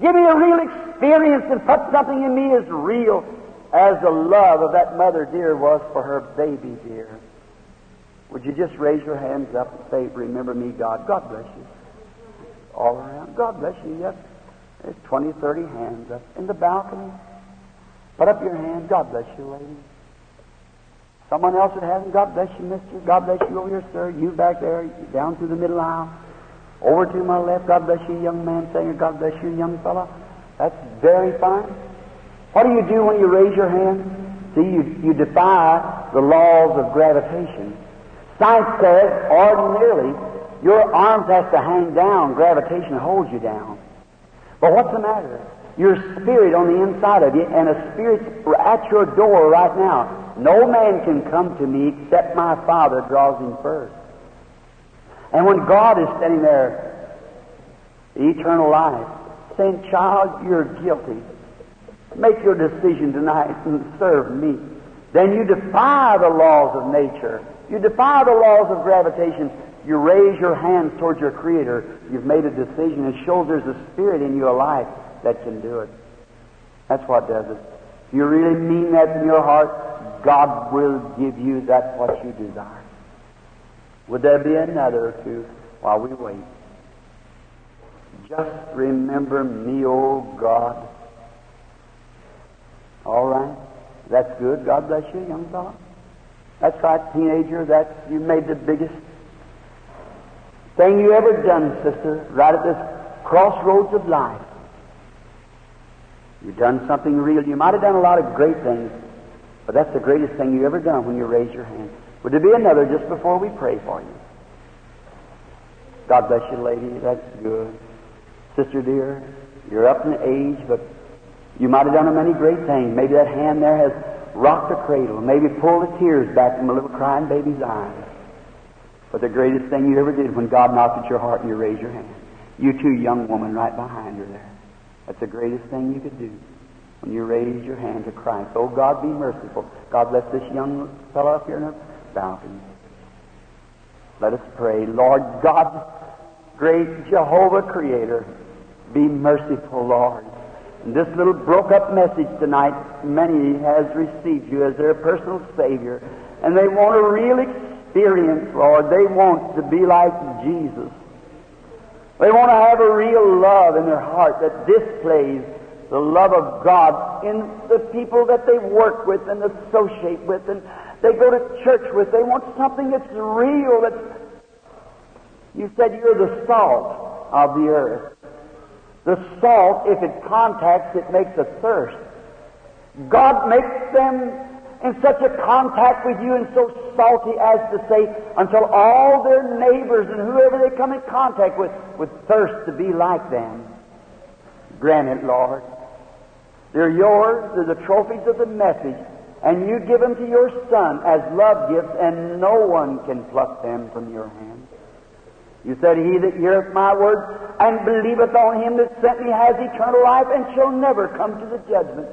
Give me a real experience and put something in me as real as the love of that mother dear was for her baby dear. Would you just raise your hands up and say, Remember me, God? God bless you. All around. God bless you. Yes. There's 20, 30 hands up in the balcony. Put up your hand. God bless you, lady. Someone else that hasn't, God bless you, mister. God bless you over here, sir. You back there, down through the middle aisle. Over to my left, God bless you, young man singer. God bless you, young fella. That's very fine. What do you do when you raise your hand? See, you, you defy the laws of gravitation. Science says ordinarily your arms have to hang down. Gravitation holds you down. But what's the matter? Your spirit on the inside of you, and a spirit's at your door right now. No man can come to me except my Father draws him first. And when God is standing there, the eternal life, saying, Child, you're guilty. Make your decision tonight and serve me. Then you defy the laws of nature. You defy the laws of gravitation. You raise your hands towards your Creator. You've made a decision. It shows there's a spirit in your life that can do it. That's what does it. If you really mean that in your heart, God will give you that what you desire. Would there be another or two while we wait? Just remember me, O oh God. All right. That's good. God bless you, young fellow. That's right, teenager. That's you made the biggest thing you ever done, sister, right at this crossroads of life. You've done something real. You might have done a lot of great things, but that's the greatest thing you ever done when you raise your hand. Would there be another just before we pray for you? God bless you, lady. That's good. Sister dear, you're up in age, but you might have done many great things. Maybe that hand there has rocked the cradle, maybe pulled the tears back from a little crying baby's eyes. But the greatest thing you ever did when God knocked at your heart and you raised your hand. You too, young woman, right behind her there. That's the greatest thing you could do when you raise your hand to Christ. Oh, God, be merciful. God, bless this young fellow up here in the balcony. Let us pray. Lord God, great Jehovah Creator, be merciful, Lord. This little broke up message tonight, many has received you as their personal Savior. And they want a real experience, Lord. They want to be like Jesus. They want to have a real love in their heart that displays the love of God in the people that they work with and associate with and they go to church with. They want something that's real, that's you said you're the salt of the earth. The salt, if it contacts, it makes a thirst. God makes them in such a contact with you and so salty as to say, until all their neighbors and whoever they come in contact with would thirst to be like them. Grant it, Lord. They're yours, they're the trophies of the message, and you give them to your Son as love gifts, and no one can pluck them from your hand. You said, He that heareth my word and believeth on him that sent me has eternal life and shall never come to the judgment,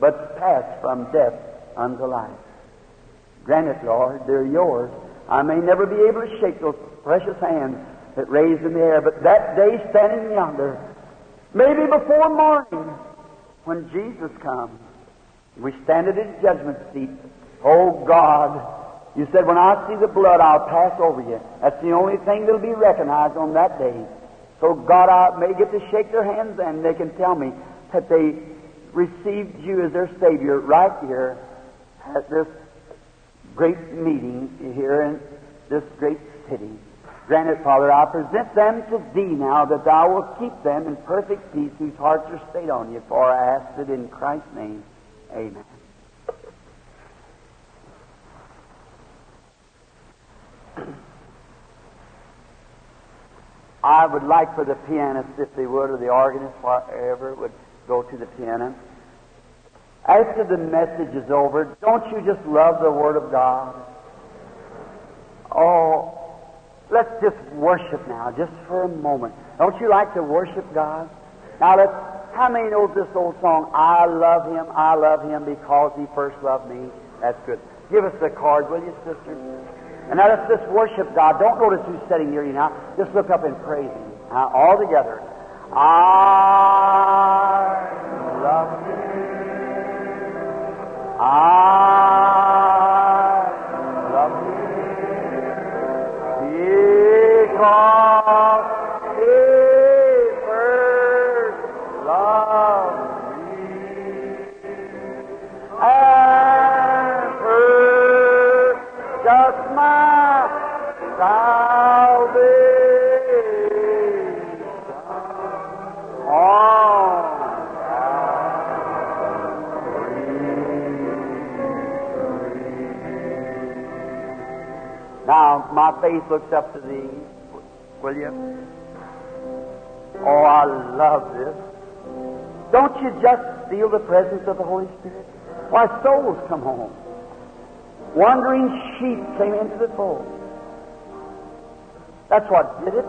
but pass from death unto life. Grant it, Lord, they're yours. I may never be able to shake those precious hands that raised in the air, but that day standing yonder, maybe before morning, when Jesus comes, we stand at His judgment seat. Oh God, you said, when I see the blood, I'll pass over you. That's the only thing that'll be recognized on that day. So God, I may get to shake their hands and they can tell me that they received you as their Savior right here at this great meeting here in this great city. Grant it, Father, I present them to Thee now that Thou wilt keep them in perfect peace whose hearts are stayed on You. For I ask it in Christ's name. Amen. I would like for the pianist, if they would, or the organist, whatever, would go to the piano. After the message is over, don't you just love the Word of God? Oh, let's just worship now, just for a moment. Don't you like to worship God? Now let's, how many knows this old song, I love Him, I love Him because He first loved me? That's good. Give us the card, will you, sister? And now let's just worship God. Don't notice who's sitting near you now. Just look up and praise Him. Now, all together. I love you. I love you. Because He first loved me. And my salvation on Now, my face looks up to thee, will you? Oh, I love this. Don't you just feel the presence of the Holy Spirit? Why, souls come home. Wandering sheep came into the fold. That's what did it.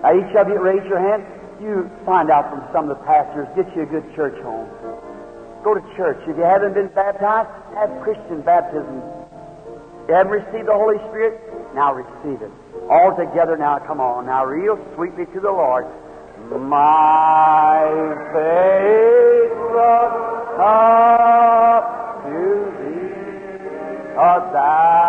Now, each of you raise your hand. You find out from some of the pastors, get you a good church home. Go to church. If you haven't been baptized, have Christian baptism. If You haven't received the Holy Spirit? Now receive it. All together now, come on. Now, real sweetly to the Lord. My faith up a thou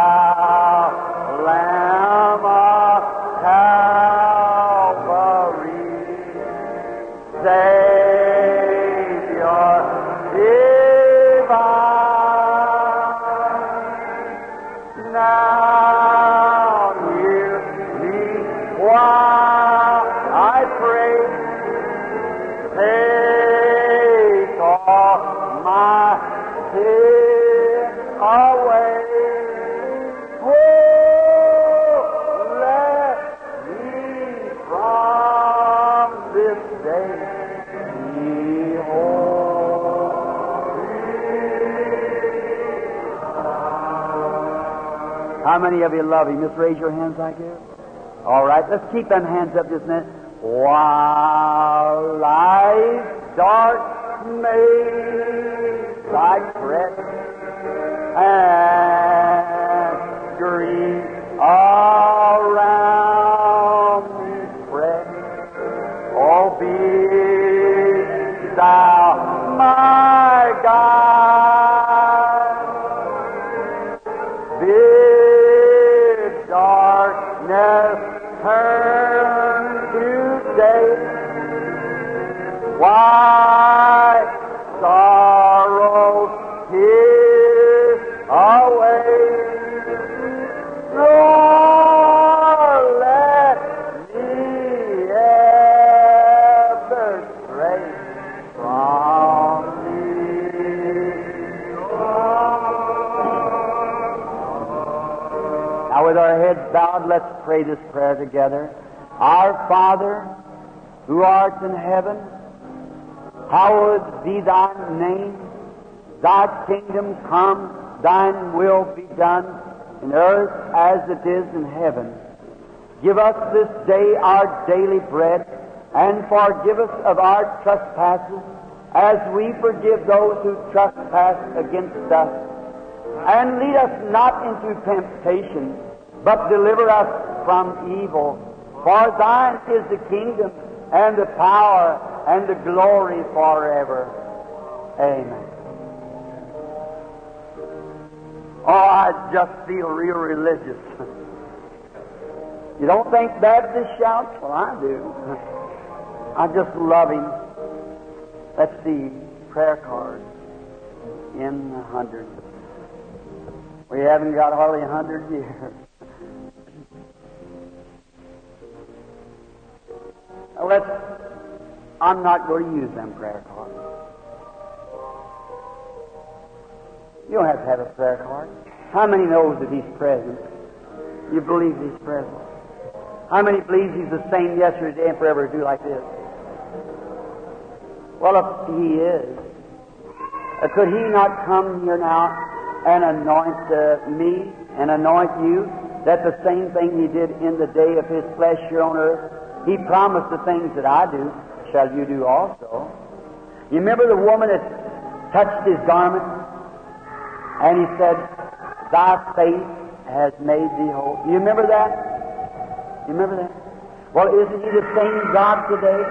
of you love Him? Just raise your hands like this. All right, let's keep them hands up just a minute. While life's dark maze like fret bowed, let's pray this prayer together. Our Father, who art in heaven, hallowed be thy name. Thy kingdom come, thine will be done in earth as it is in heaven. Give us this day our daily bread, and forgive us of our trespasses, as we forgive those who trespass against us. And lead us not into temptation, but deliver us from evil. For thine is the kingdom and the power and the glory forever. Amen. Oh, I just feel real religious. you don't think Baptist shouts? Well, I do. I just love him. Let's see, prayer card in the hundred. We haven't got hardly a hundred years. Let's. I'm not going to use them prayer cards. You don't have to have a prayer card. How many knows that He's present? You believe He's present. How many believes He's the same yesterday and forever do like this? Well, if He is, uh, could He not come here now and anoint uh, me and anoint you? That the same thing He did in the day of His flesh here on earth. He promised the things that I do, shall you do also. You remember the woman that touched His garment? And he said, Thy faith has made thee whole. Do you remember that? You remember that? Well, isn't he the same God today?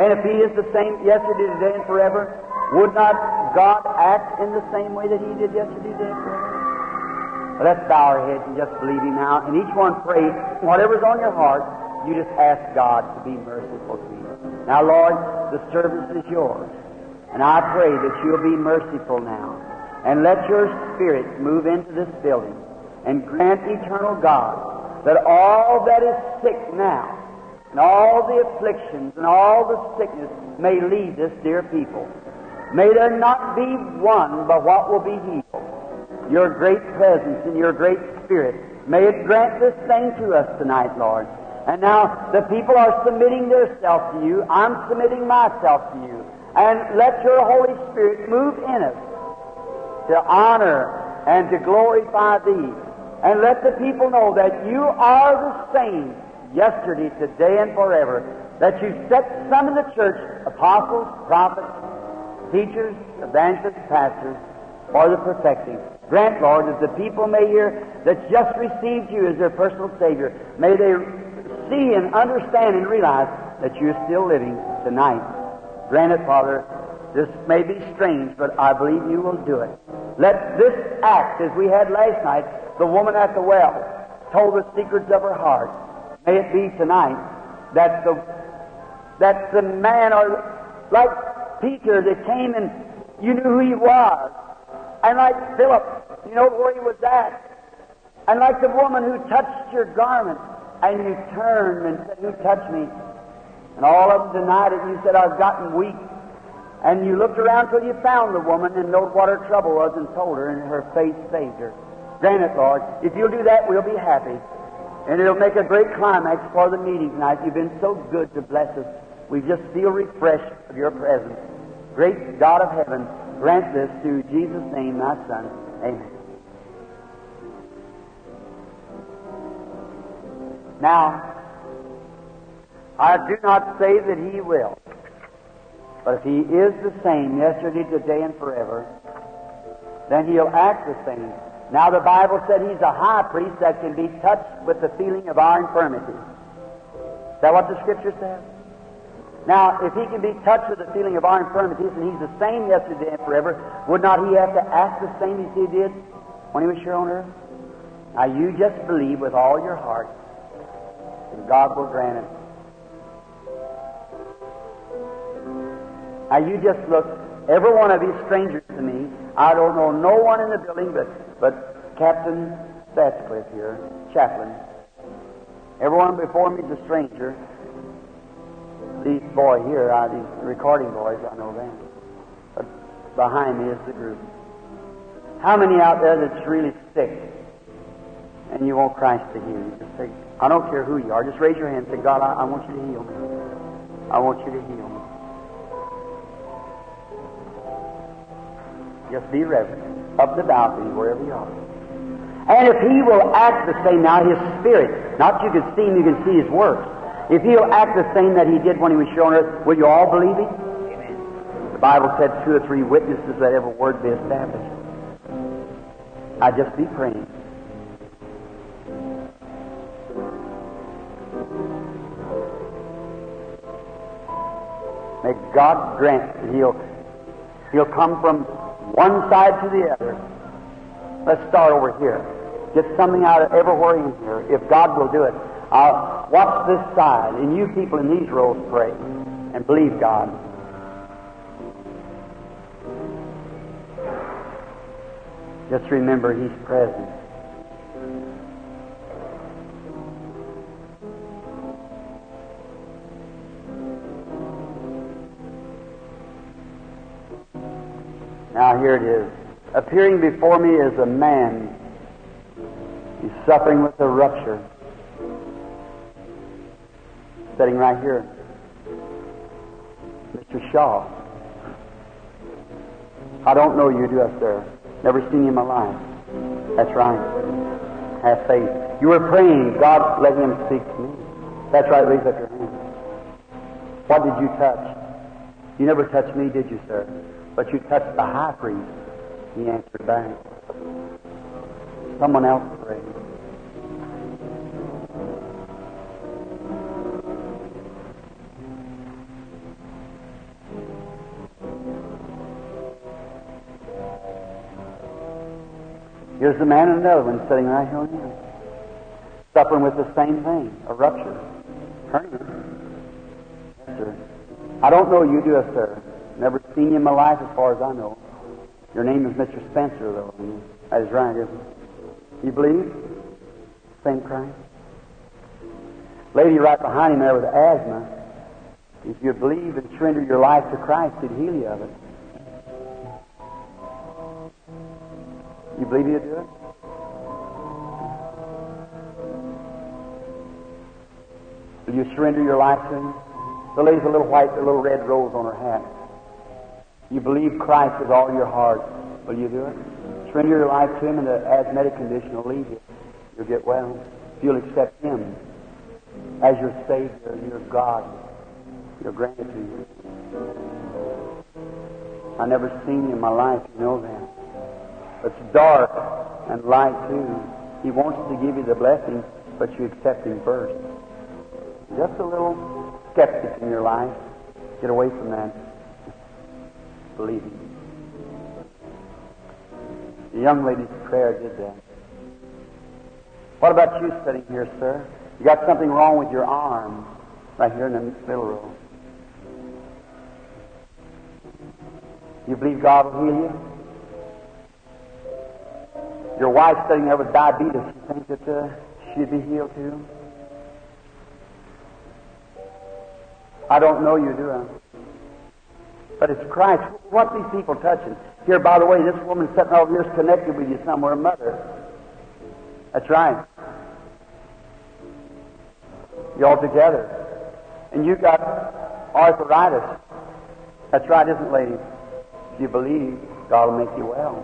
And if he is the same yesterday, today, and forever, would not God act in the same way that he did yesterday, today, and forever? Let's bow our heads and just believe him now. And each one pray, whatever's on your heart, you just ask God to be merciful to you. Now, Lord, the service is yours. And I pray that you'll be merciful now. And let your Spirit move into this building and grant eternal God that all that is sick now and all the afflictions and all the sickness may leave this dear people. May there not be one but what will be healed. Your great presence and your great Spirit, may it grant this thing to us tonight, Lord. And now the people are submitting themselves to you. I'm submitting myself to you. And let your Holy Spirit move in us to honor and to glorify Thee. And let the people know that you are the same yesterday, today, and forever. That you set some in the church, apostles, prophets, teachers, evangelists, pastors, for the perfecting. Grant, Lord, that the people may hear that just received you as their personal Savior. May they see and understand and realize that you're still living tonight. Grant it, Father, this may be strange, but I believe you will do it. Let this act, as we had last night, the woman at the well told the secrets of her heart. May it be tonight that the that the man or like Peter that came and you knew who he was, and like Philip, you know where he was at, and like the woman who touched your garment, and you turned and said, "Who touched me?" And all of them denied it. And you said, "I've gotten weak." And you looked around till you found the woman and knowed what her trouble was and told her, and her faith saved her. Grant it, Lord. If you'll do that, we'll be happy. And it'll make a great climax for the meeting tonight. You've been so good to bless us. We just feel refreshed of your presence. Great God of heaven, grant this through Jesus' name, thy Son. Amen. Now, I do not say that he will. But if he is the same yesterday, today, and forever, then he'll act the same. Now the Bible said he's a high priest that can be touched with the feeling of our infirmity. Is that what the Scripture says? Now, if he can be touched with the feeling of our infirmities, and he's the same yesterday and forever, would not he have to act the same as he did when he was here on earth? Now, you just believe with all your heart, God will grant it. Now you just look, every one of you strangers to me. I don't know no one in the building but, but Captain Batcliffe here, chaplain. Everyone before me is a stranger. These boy here, uh, these recording boys, I know them. But behind me is the group. How many out there that's really sick and you want Christ to heal you? Just say, I don't care who you are. Just raise your hand and say, God, I, I want you to heal me. I want you to heal me. Just be reverent. Up the balcony, wherever you are. And if he will act the same now, his spirit, not you can see him, you can see his works. If he'll act the same that he did when he was shown earth, will you all believe him? Amen. The Bible said two or three witnesses let every word be established. I just be praying. May God grant that He'll He'll come from one side to the other. Let's start over here. Get something out of everywhere in here. If God will do it, I'll watch this side, and you people in these rows pray and believe God. Just remember He's present. Now here it is. Appearing before me is a man. He's suffering with a rupture. Sitting right here. Mr. Shaw. I don't know you, do I, sir? Never seen you in my life. That's right. Have faith. You were praying, God, let him speak to me. That's right, raise up your hand. What did you touch? You never touched me, did you, sir? But you touched the high priest. He answered back. Someone else prayed. Here's the man and another one sitting right here. Suffering with the same thing, a rupture. Hernia. Yes, sir. I don't know you, do sir? Never seen you in my life as far as I know. Your name is Mr. Spencer, though. That is right, isn't it? You believe? Same Christ? Lady right behind him there with asthma. If you believe and surrender your life to Christ, He'd heal you of it. You believe He'll do it? Will you surrender your life to Him? The lady's a little white, a little red rose on her hat. You believe Christ with all your heart. Will you do it? Surrender your life to Him, and the asthmatic condition will leave you. You'll get well. If you'll accept Him as your Savior and your God, He'll grant it to you. I never seen in my life, you know that. It's dark and light too. He wants to give you the blessing, but you accept Him first. Just a little skeptic in your life. Get away from that. Believe Him. The young lady's prayer did that. What about you sitting here, sir? You got something wrong with your arm right here in the middle row. You believe God will heal you? Your wife sitting there with diabetes, you think that uh, she'd be healed too? I don't know you, do I? But it's Christ. What these people touching? Here, by the way, this woman sitting over here is connected with you somewhere, mother. That's right. You're all together. And you got arthritis. That's right, isn't it, lady? If you believe, God will make you well.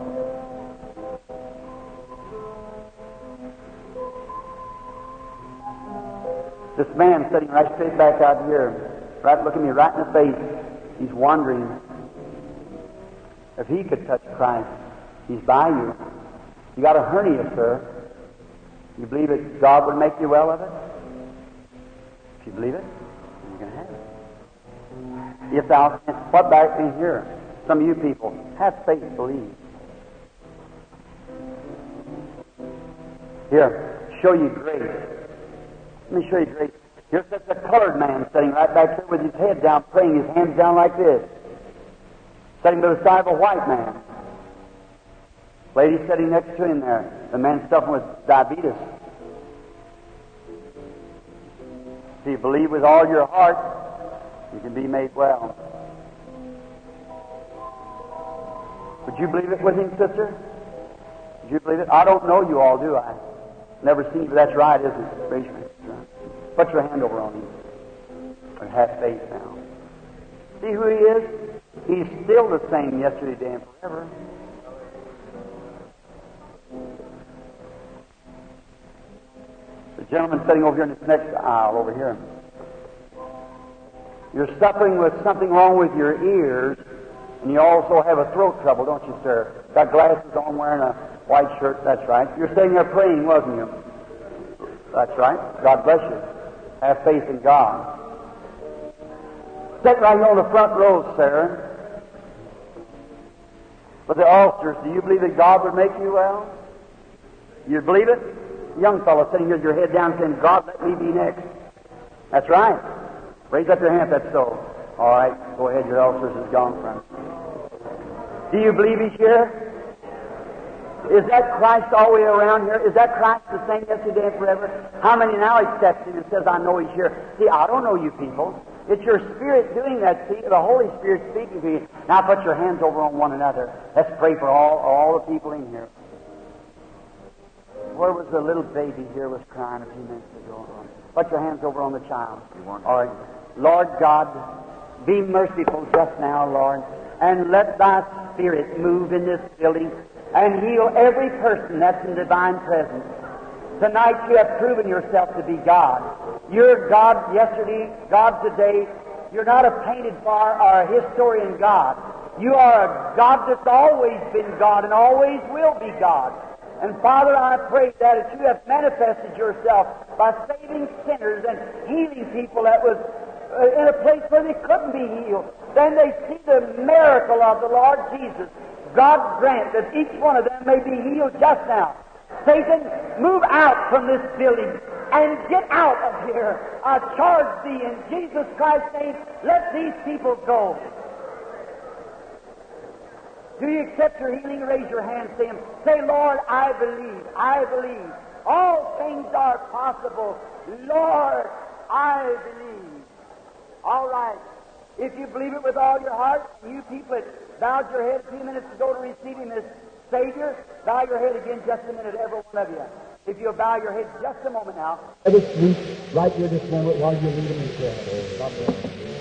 This man sitting right straight back out here, right looking me right in the face, he's wondering if he could touch Christ. He's by you. You got a hernia, sir. You believe that God would make you well of it? If you believe it, you're going to have it. If thou what back in here? Some of you people have faith, believe. Here, show you grace. Let me show you grace. Just a colored man sitting right back here with his head down, praying, his hands down like this. Sitting by the side of a white man. Lady sitting next to him there. The man suffering with diabetes. If you believe with all your heart, you can be made well. Would you believe it with him, sister? Would you believe it? I don't know you all, do I? Never seen you, but that's right, isn't it? Raise your hand. Put your hand over on him. And have faith now. See who he is? He's still the same yesterday, today, and forever. The gentleman sitting over here in this next aisle over here. You're suffering with something wrong with your ears, And you also have a throat trouble, don't you, sir? Got glasses on, wearing a white shirt. That's right. You're sitting there praying, wasn't you? That's right. God bless you. Have faith in God. Sit right here on the front row, sir. For the altars, do you believe that God would make you well? You believe it? Young fellow sitting here with your head down saying, God, let me be next. That's right. Raise up your hand if that's so. All right, go ahead. Your ulcers is gone from. Do you believe He's here? Is that Christ all the way around here? Is that Christ the same yesterday and forever? How many now accept Him and says, I know He's here? See, I don't know you people. It's your Spirit doing that. See, the Holy Spirit speaking to you. Now put your hands over on one another. Let's pray for all, all the people in here. Where was the little baby here was crying a few minutes ago? Put your hands over on the child. All right. Lord God, be merciful just now, Lord, and let thy spirit move in this building and heal every person that's in divine presence. Tonight you have proven yourself to be God. You're God yesterday, God today. You're not a painted bar or a historian God. You are a God that's always been God and always will be God. And Father, I pray that as you have manifested yourself by saving sinners and healing people that was uh, in a place where they couldn't be healed, then they see the miracle of the Lord Jesus. God grant that each one of them may be healed just now. Satan, move out from this building and get out of here. I charge thee in Jesus Christ's name, let these people go. Do you accept your healing? Raise your hand to. Say, Lord, I believe. I believe. All things are possible. Lord, I believe. All right. If you believe it with all your heart, you people bowed your head a few minutes ago to receive Him as Savior, bow your head again just a minute, every one of you. If you'll bow your head just a moment now. Let us right here this moment while you lead them in prayer. God bless.